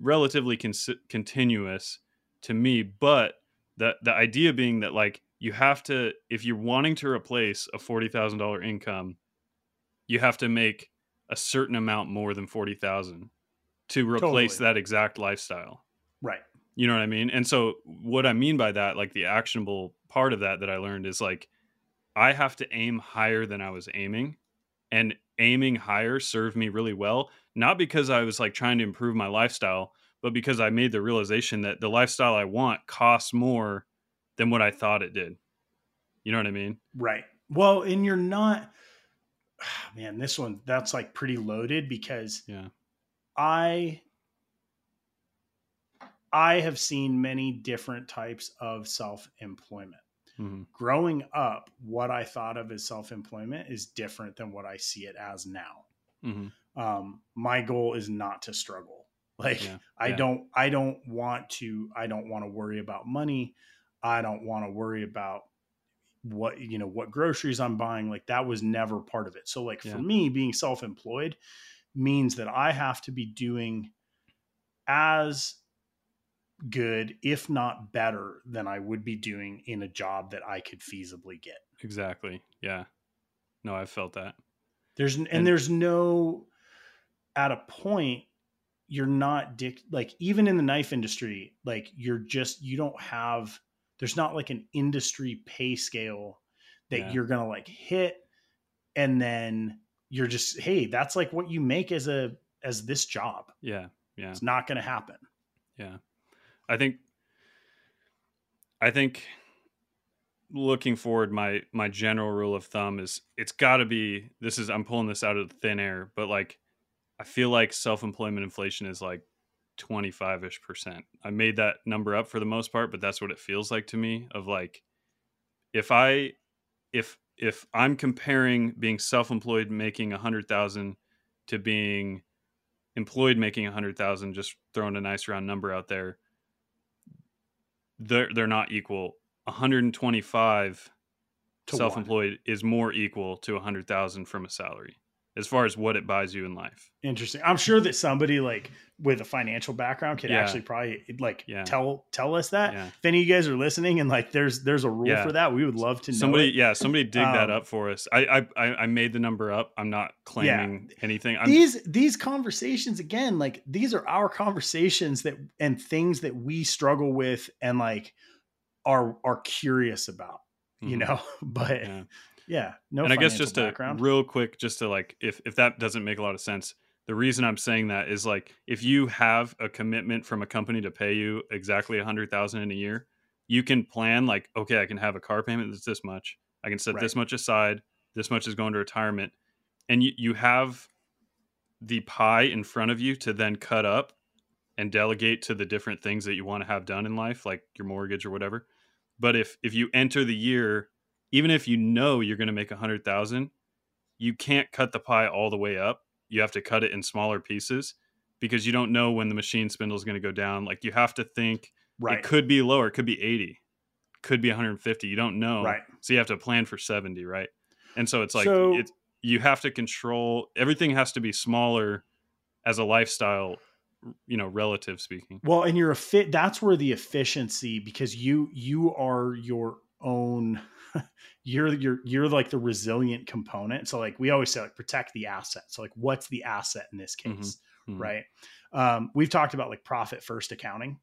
relatively con- continuous to me, but the the idea being that like you have to if you're wanting to replace a $40,000 income, you have to make a certain amount more than 40,000 to replace totally. that exact lifestyle. Right. You know what I mean? And so what I mean by that, like the actionable part of that that I learned is like I have to aim higher than I was aiming. And aiming higher served me really well, not because I was like trying to improve my lifestyle, but because I made the realization that the lifestyle I want costs more than what I thought it did. You know what I mean? Right. Well, and you're not man, this one that's like pretty loaded because yeah. I I have seen many different types of self employment. Mm-hmm. Growing up, what I thought of as self employment is different than what I see it as now. Mm-hmm. Um, my goal is not to struggle. Like yeah. I yeah. don't, I don't want to, I don't want to worry about money. I don't want to worry about what, you know, what groceries I'm buying. Like that was never part of it. So like yeah. for me, being self employed means that I have to be doing as good, if not better, than I would be doing in a job that I could feasibly get. Exactly. Yeah. No, I've felt that. There's and, and there's no at a point you're not dick like even in the knife industry, like you're just you don't have there's not like an industry pay scale that yeah. you're gonna like hit and then you're just hey that's like what you make as a as this job yeah yeah it's not gonna happen yeah I think I think looking forward my my general rule of thumb is it's got to be this is I'm pulling this out of thin air but like I feel like self-employment inflation is like 25ish percent. I made that number up for the most part but that's what it feels like to me of like if I if if I'm comparing being self-employed making a hundred thousand to being employed making a hundred thousand just throwing a nice round number out there they're they're not equal. 125 self-employed one. is more equal to 100,000 from a salary as far as what it buys you in life. Interesting. I'm sure that somebody like with a financial background could yeah. actually probably like yeah. tell tell us that. Yeah. If any of you guys are listening and like there's there's a rule for that, we would love to know. Somebody, it. yeah, somebody dig um, that up for us. I, I I made the number up. I'm not claiming anything. I'm, these these conversations again, like these are our conversations that and things that we struggle with and like are are curious about. Mm-hmm. You know, but yeah no and i guess just to real quick just to like if if that doesn't make a lot of sense the reason i'm saying that is like if you have a commitment from a company to pay you exactly a hundred thousand in a year you can plan like okay i can have a car payment that's this much. I can set right. this much aside. This much is going to retirement. And you, you have the pie in front of you to then cut up and delegate to the different things that you want to have done in life like your mortgage or whatever. But if if you enter the year even if you know you're going to make a hundred thousand, you can't cut the pie all the way up. You have to cut it in smaller pieces because you don't know when the machine spindle is going to go down. Like you have to think right. it could be lower, it could be 80, could be 150. You don't know. Right. So you have to plan for 70, right? And so it's like so, it's you have to control everything has to be smaller as a lifestyle you know relative speaking well and you're a fit that's where the efficiency because you you are your own you're you're you're like the resilient component. So like we always say, like protect the asset. So like what's the asset in this mm-hmm. case, mm-hmm. right? Um, we've talked about like profit first accounting.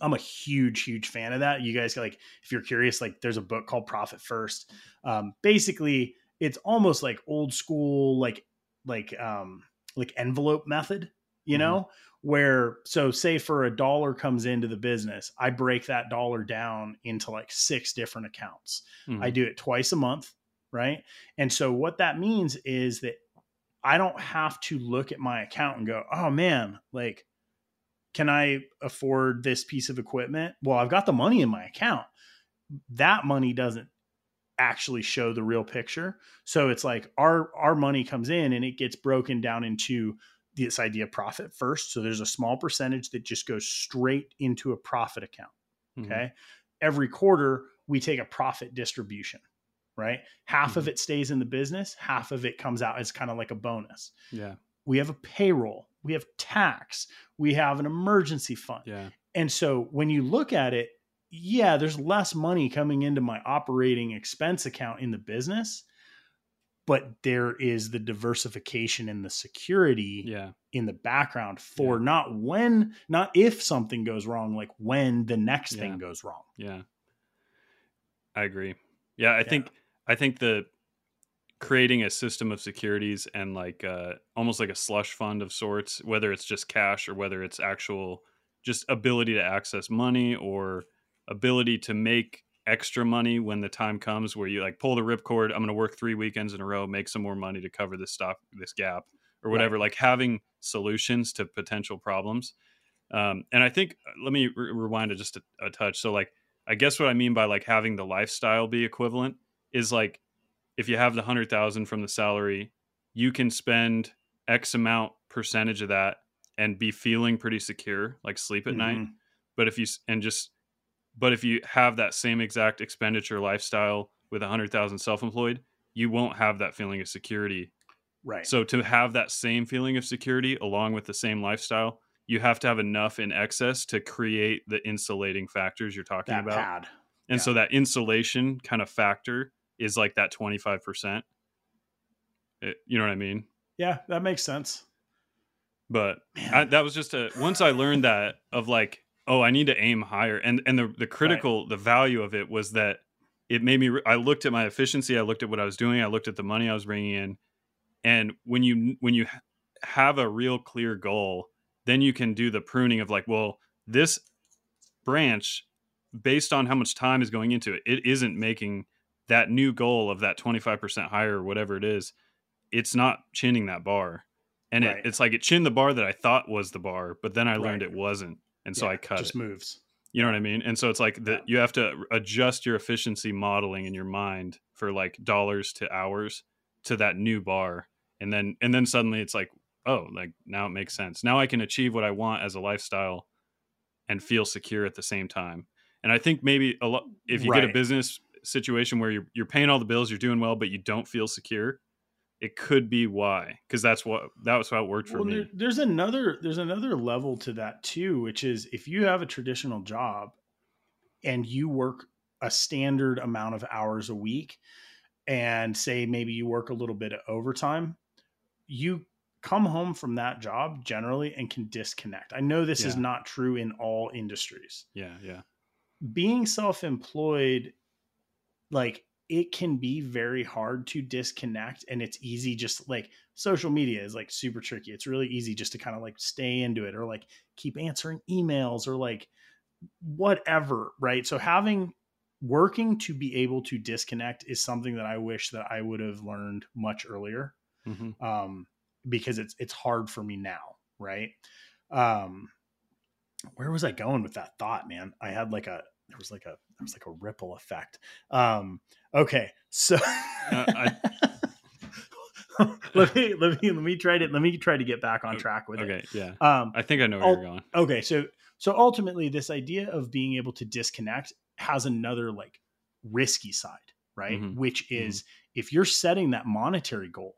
I'm a huge, huge fan of that. You guys like, if you're curious, like there's a book called Profit First. Um, basically, it's almost like old school, like like um like envelope method, you mm-hmm. know, where so say for a dollar comes into the business i break that dollar down into like six different accounts mm-hmm. i do it twice a month right and so what that means is that i don't have to look at my account and go oh man like can i afford this piece of equipment well i've got the money in my account that money doesn't actually show the real picture. So it's like our our money comes in and it gets broken down into this idea of profit first. So there's a small percentage that just goes straight into a profit account. Mm-hmm. Okay. Every quarter we take a profit distribution, right? Half mm-hmm. of it stays in the business, half of it comes out as kind of like a bonus. Yeah. We have a payroll, we have tax, we have an emergency fund. Yeah. And so when you look at it, yeah, there's less money coming into my operating expense account in the business, but there is the diversification and the security yeah. in the background for yeah. not when, not if something goes wrong, like when the next yeah. thing goes wrong. Yeah. I agree. Yeah, I think I think the creating a system of securities and like uh almost like a slush fund of sorts, whether it's just cash or whether it's actual just ability to access money or ability to make extra money when the time comes where you like pull the ripcord i'm going to work three weekends in a row make some more money to cover this stop this gap or whatever right. like having solutions to potential problems um, and i think uh, let me re- rewind it just a, a touch so like i guess what i mean by like having the lifestyle be equivalent is like if you have the 100000 from the salary you can spend x amount percentage of that and be feeling pretty secure like sleep at mm-hmm. night but if you and just but if you have that same exact expenditure lifestyle with a hundred thousand self-employed, you won't have that feeling of security. Right. So to have that same feeling of security along with the same lifestyle, you have to have enough in excess to create the insulating factors you're talking that about. Pad. And yeah. so that insulation kind of factor is like that 25%. It, eh, you know what I mean? Yeah, that makes sense. But I, that was just a once I learned that of like oh i need to aim higher and and the the critical right. the value of it was that it made me i looked at my efficiency i looked at what i was doing i looked at the money i was bringing in and when you when you have a real clear goal then you can do the pruning of like well this branch based on how much time is going into it it isn't making that new goal of that 25% higher or whatever it is it's not chinning that bar and right. it, it's like it chinned the bar that i thought was the bar but then i learned right. it wasn't and so yeah, I cut just it. moves. You know what I mean? And so it's like that yeah. you have to adjust your efficiency modeling in your mind for like dollars to hours to that new bar. And then and then suddenly it's like, oh, like now it makes sense. Now I can achieve what I want as a lifestyle and feel secure at the same time. And I think maybe a lot if you right. get a business situation where you're you're paying all the bills, you're doing well, but you don't feel secure, it could be why because that's what that was how it worked for well, me. there, there's another there's another level to that too which is if you have a traditional job and you work a standard amount of hours a week and say maybe you work a little bit of overtime you come home from that job generally and can disconnect. I know this yeah. is not true in all industries. Yeah yeah. Being self-employed like it can be very hard to disconnect and it's easy just like social media is like super tricky it's really easy just to kind of like stay into it or like keep answering emails or like whatever right so having working to be able to disconnect is something that i wish that i would have learned much earlier mm-hmm. um, because it's it's hard for me now right um where was i going with that thought man i had like a there was like a there was like a ripple effect. Um, okay, so uh, I... let me let me let me try to let me try to get back on track with okay, it. Okay, yeah. Um, I think I know where you're going. Okay, so so ultimately, this idea of being able to disconnect has another like risky side, right? Mm-hmm. Which mm-hmm. is mm-hmm. if you're setting that monetary goal,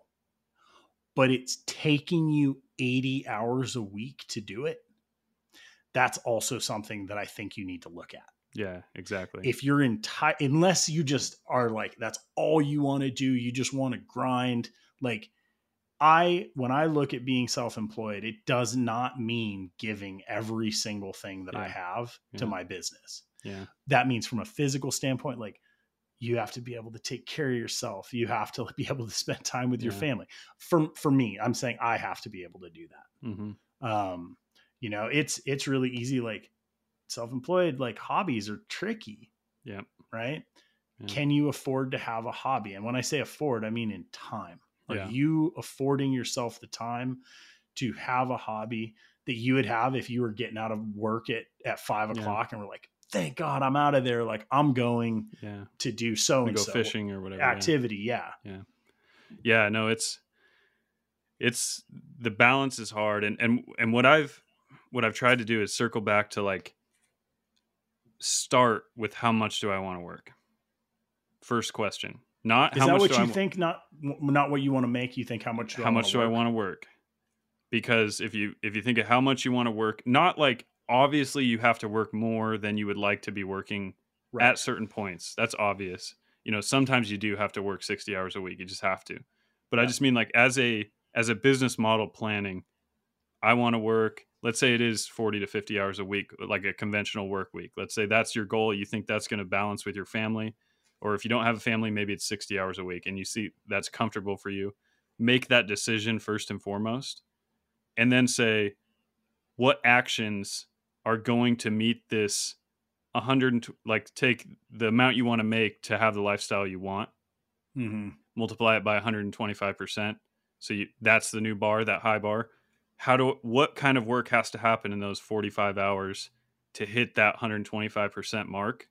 but it's taking you 80 hours a week to do it, that's also something that I think you need to look at. Yeah, exactly. If you're entire, unless you just are like, that's all you want to do, you just want to grind. Like, I, when I look at being self employed, it does not mean giving every single thing that yeah. I have yeah. to my business. Yeah. That means from a physical standpoint, like, you have to be able to take care of yourself. You have to be able to spend time with yeah. your family. For for me, I'm saying I have to be able to do that. Mm-hmm. Um, you know, it's it's really easy. Like self-employed like hobbies are tricky yeah right yeah. can you afford to have a hobby and when i say afford i mean in time are yeah. you affording yourself the time to have a hobby that you would have if you were getting out of work at at five o'clock yeah. and we're like, thank God I'm out of there. Like I'm going yeah. to do so and go fishing or whatever activity. Yeah. yeah. Yeah. Yeah. No, it's it's the balance is hard. And and and what I've what I've tried to do is circle back to like start with how much do I want to work? First question. Not is how that much what you I, think? Not not what you want to make. You think how much? how much do work? I want to work? Because if you if you think of how much you want to work, not like obviously you have to work more than you would like to be working right. at certain points. That's obvious. You know, sometimes you do have to work 60 hours a week. You just have to. But yeah. I just mean like as a as a business model planning, I want to work, let's say it is 40 to 50 hours a week, like a conventional work week. Let's say that's your goal. You think that's going to balance with your family. Or if you don't have a family, maybe it's 60 hours a week and you see that's comfortable for you. Make that decision first and foremost. And then say, what actions are going to meet this 100 like take the amount you want to make to have the lifestyle you want mm-hmm. multiply it by 125% so you, that's the new bar that high bar how do what kind of work has to happen in those 45 hours to hit that 125% mark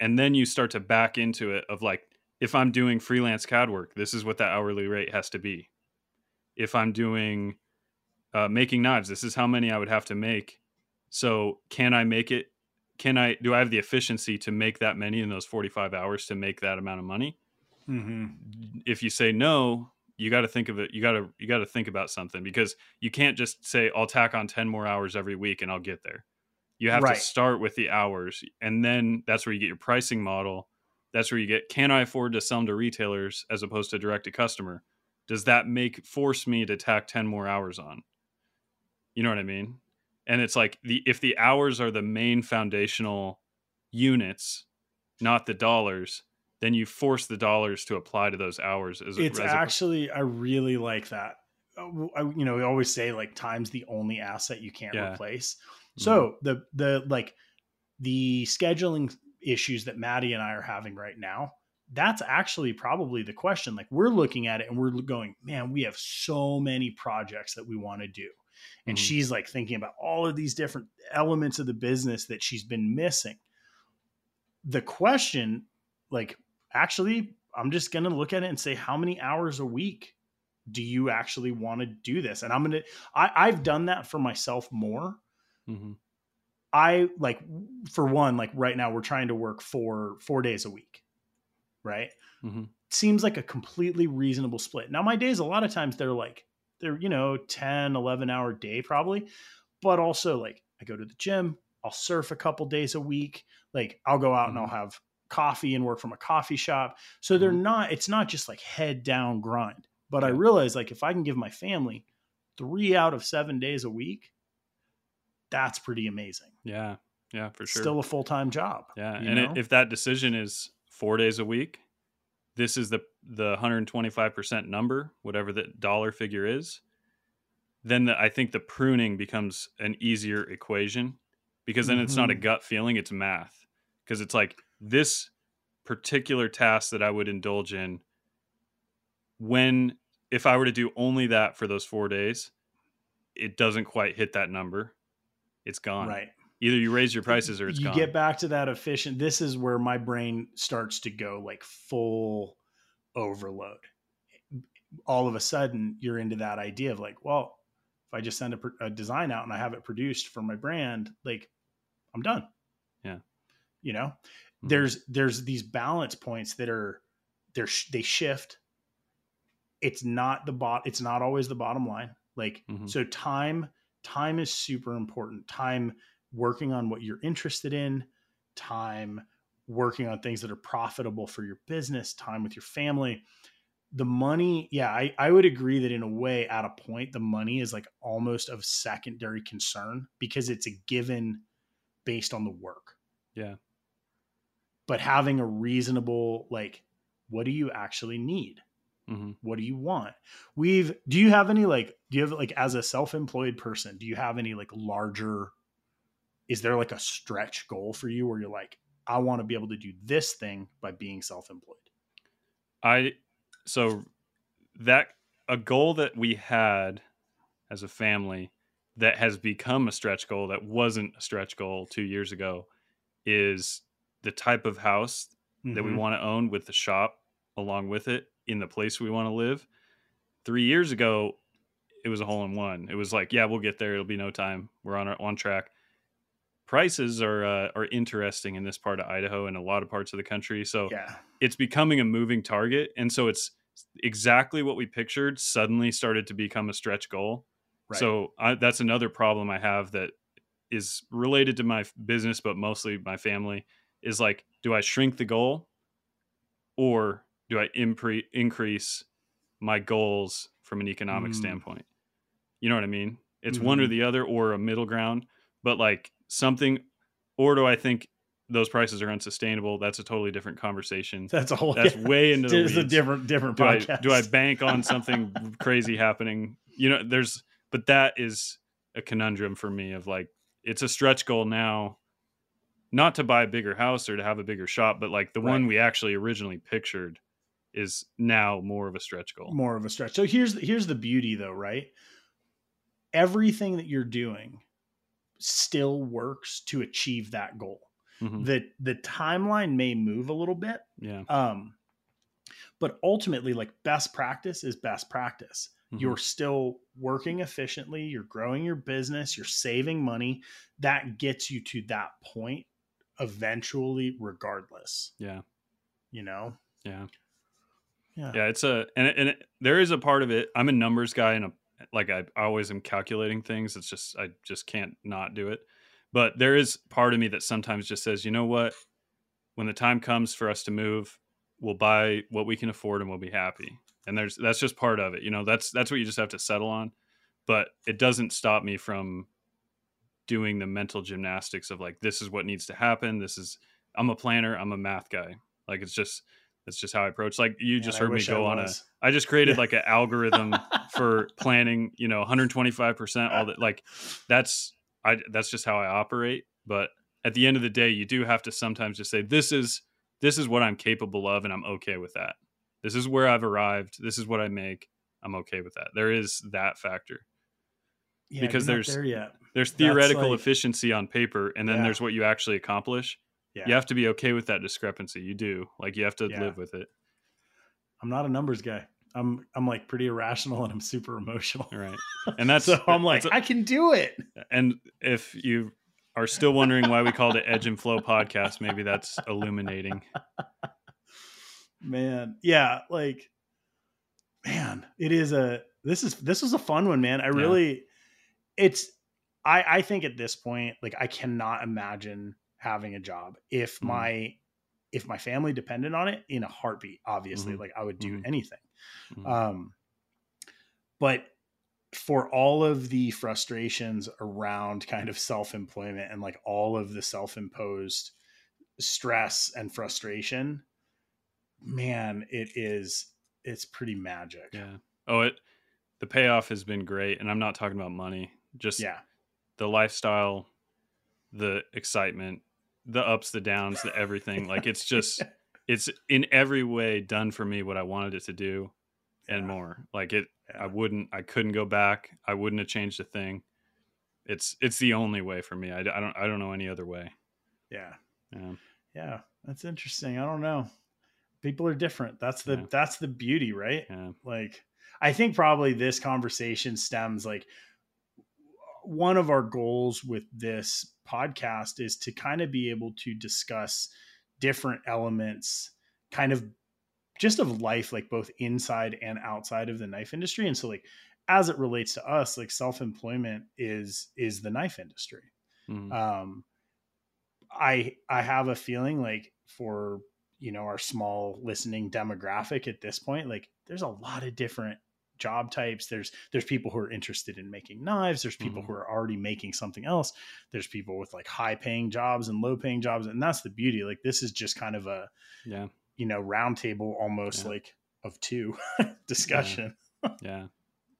and then you start to back into it of like if i'm doing freelance cad work this is what the hourly rate has to be if i'm doing uh, making knives this is how many i would have to make so can I make it? Can I do I have the efficiency to make that many in those 45 hours to make that amount of money? Mm-hmm. If you say no, you got to think of it. You got to you got to think about something because you can't just say I'll tack on 10 more hours every week and I'll get there. You have right. to start with the hours, and then that's where you get your pricing model. That's where you get can I afford to sell them to retailers as opposed to direct to customer? Does that make force me to tack 10 more hours on? You know what I mean? and it's like the if the hours are the main foundational units not the dollars then you force the dollars to apply to those hours as a it's as actually I really like that uh, I, you know we always say like time's the only asset you can't yeah. replace mm-hmm. so the the like the scheduling issues that maddie and i are having right now that's actually probably the question like we're looking at it and we're going man we have so many projects that we want to do and mm-hmm. she's like thinking about all of these different elements of the business that she's been missing the question like actually i'm just going to look at it and say how many hours a week do you actually want to do this and i'm going to i've done that for myself more mm-hmm. i like for one like right now we're trying to work for four days a week right mm-hmm. seems like a completely reasonable split now my days a lot of times they're like they're you know 10 11 hour day probably but also like i go to the gym i'll surf a couple days a week like i'll go out mm-hmm. and i'll mm-hmm. have coffee and work from a coffee shop so they're mm-hmm. not it's not just like head down grind but i realize like if i can give my family three out of seven days a week that's pretty amazing yeah yeah for sure still a full-time job yeah and it, if that decision is four days a week this is the the 125% number, whatever the dollar figure is, then the, I think the pruning becomes an easier equation because then mm-hmm. it's not a mm-hmm. gut feeling, it's math. Because it's like this particular task that I would indulge in when if I were to do only that for those 4 days, it doesn't quite hit that number. It's gone. Right. Either you raise your prices or it's you gone. get back to that efficient. This is where my brain starts to go like full overload. All of a sudden, you're into that idea of like, well, if I just send a, a design out and I have it produced for my brand, like I'm done. Yeah. You know, mm-hmm. there's there's these balance points that are they're they shift. It's not the bot. It's not always the bottom line. Like mm-hmm. so, time time is super important. Time working on what you're interested in. Time working on things that are profitable for your business, time with your family. The money, yeah, I, I would agree that in a way, at a point, the money is like almost of secondary concern because it's a given based on the work. Yeah. But having a reasonable, like, what do you actually need? Mm-hmm. What do you want? We've, do you have any, like, do you have, like, as a self employed person, do you have any, like, larger, is there like a stretch goal for you where you're like, I want to be able to do this thing by being self-employed. I so that a goal that we had as a family that has become a stretch goal that wasn't a stretch goal two years ago is the type of house mm-hmm. that we mm-hmm. want to own with the shop along with it in the place we want to live. Three years ago, it was a hole in one. It was like, yeah, we'll get there. It'll be no time. We're on our, on track. Prices are uh, are interesting in this part of Idaho and a lot of parts of the country. So yeah. it's becoming a moving target, and so it's exactly what we pictured suddenly started to become a stretch goal. Right. So I, that's another problem I have that is related to my business, but mostly my family. Is like, do I shrink the goal, or do I impre- increase my goals from an economic mm. standpoint? You know what I mean? It's mm-hmm. one or mm-hmm. the other or a middle ground, but like something or do I think those prices are unsustainable? That's a totally different conversation. That's a whole That's yeah. way into the It's a different different do podcast. I, do I bank on something crazy happening? You know, there's but that is a conundrum for me of like it's a stretch goal now not to buy a bigger house or to have a bigger shop, but like the right. one we actually originally pictured is now more of a stretch goal. More of a stretch. So here's here's the beauty though, right? Everything that you're doing still works to achieve that goal. Mm-hmm. The the timeline may move a little bit. Yeah. Um but ultimately like best practice is best practice. Mm-hmm. You're still working efficiently, you're growing your business, you're saving money. That gets you to that point eventually regardless. Yeah. You know? Yeah. Yeah. Yeah, it's a and it, and it, there is a part of it. I'm a numbers guy and a like I, I always am calculating things. It's just I just can't not do it. But there is part of me that sometimes just says, "You know what? When the time comes for us to move, we'll buy what we can afford and we'll be happy." And there's that's just part of it. You know, that's that's what you just have to settle on. But it doesn't stop me from doing the mental gymnastics of like this is what needs to happen. This is I'm a planner, I'm a math guy. Like it's just that's just how I approach. Like you just heard me go on a. I just created like an algorithm for planning. You know, 125 percent. All that. Like that's I. That's just how I operate. But at the end of the day, you do have to sometimes just say this is this is what I'm capable of, and I'm okay with that. This is where I've arrived. This is what I make. I'm okay with that. There is that factor. Yeah, because there's there there's theoretical like, efficiency on paper, and then yeah. there's what you actually accomplish yeah. you have to be okay with that discrepancy. You do. Like you have to yeah. live with it. I'm not a numbers guy. I'm I'm like pretty irrational and I'm super emotional. Right. And that's so I'm like, I can do it. And if you are still wondering why we called it Edge and Flow podcast, maybe that's illuminating. Man. Yeah, like man, it is a this is this was a fun one, man. I really yeah. it's I I think at this point, like I cannot imagine having a job if mm-hmm. my if my family depended on it in a heartbeat obviously mm-hmm. like i would do mm-hmm. anything mm-hmm. um but for all of the frustrations around kind of self-employment and like all of the self-imposed stress and frustration man it is it's pretty magic yeah oh it the payoff has been great and i'm not talking about money just yeah the lifestyle the excitement the ups, the downs, the everything. like it's just it's in every way done for me what I wanted it to do and yeah. more. Like it yeah. I wouldn't I couldn't go back. I wouldn't have changed a thing. It's it's the only way for me. I, I don't I don't know any other way. Yeah. Yeah. Yeah, that's interesting. I don't know. People are different. That's the yeah. that's the beauty, right? Yeah. Like I think probably this conversation stems like one of our goals with this podcast is to kind of be able to discuss different elements kind of just of life like both inside and outside of the knife industry and so like as it relates to us like self-employment is is the knife industry mm-hmm. um i i have a feeling like for you know our small listening demographic at this point like there's a lot of different job types there's there's people who are interested in making knives there's people mm-hmm. who are already making something else there's people with like high paying jobs and low paying jobs and that's the beauty like this is just kind of a yeah you know roundtable almost yeah. like of two discussion yeah. yeah.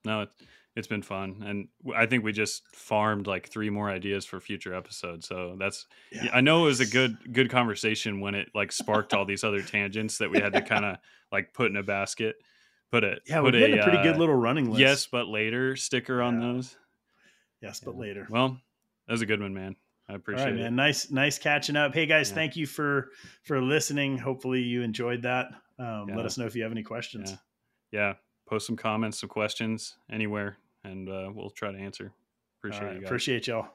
no it's it's been fun and i think we just farmed like three more ideas for future episodes so that's yeah. i know it was a good good conversation when it like sparked all these other tangents that we had to kind of like put in a basket put it. yeah, put we're getting a, a pretty uh, good little running list. Yes, but later sticker yeah. on those. Yes, but later. Well, that was a good one, man. I appreciate right, it. man. Nice, nice catching up. Hey guys, yeah. thank you for for listening. Hopefully you enjoyed that. Um, yeah. Let us know if you have any questions. Yeah. yeah. Post some comments, some questions anywhere, and uh, we'll try to answer. Appreciate right, you guys. Appreciate y'all.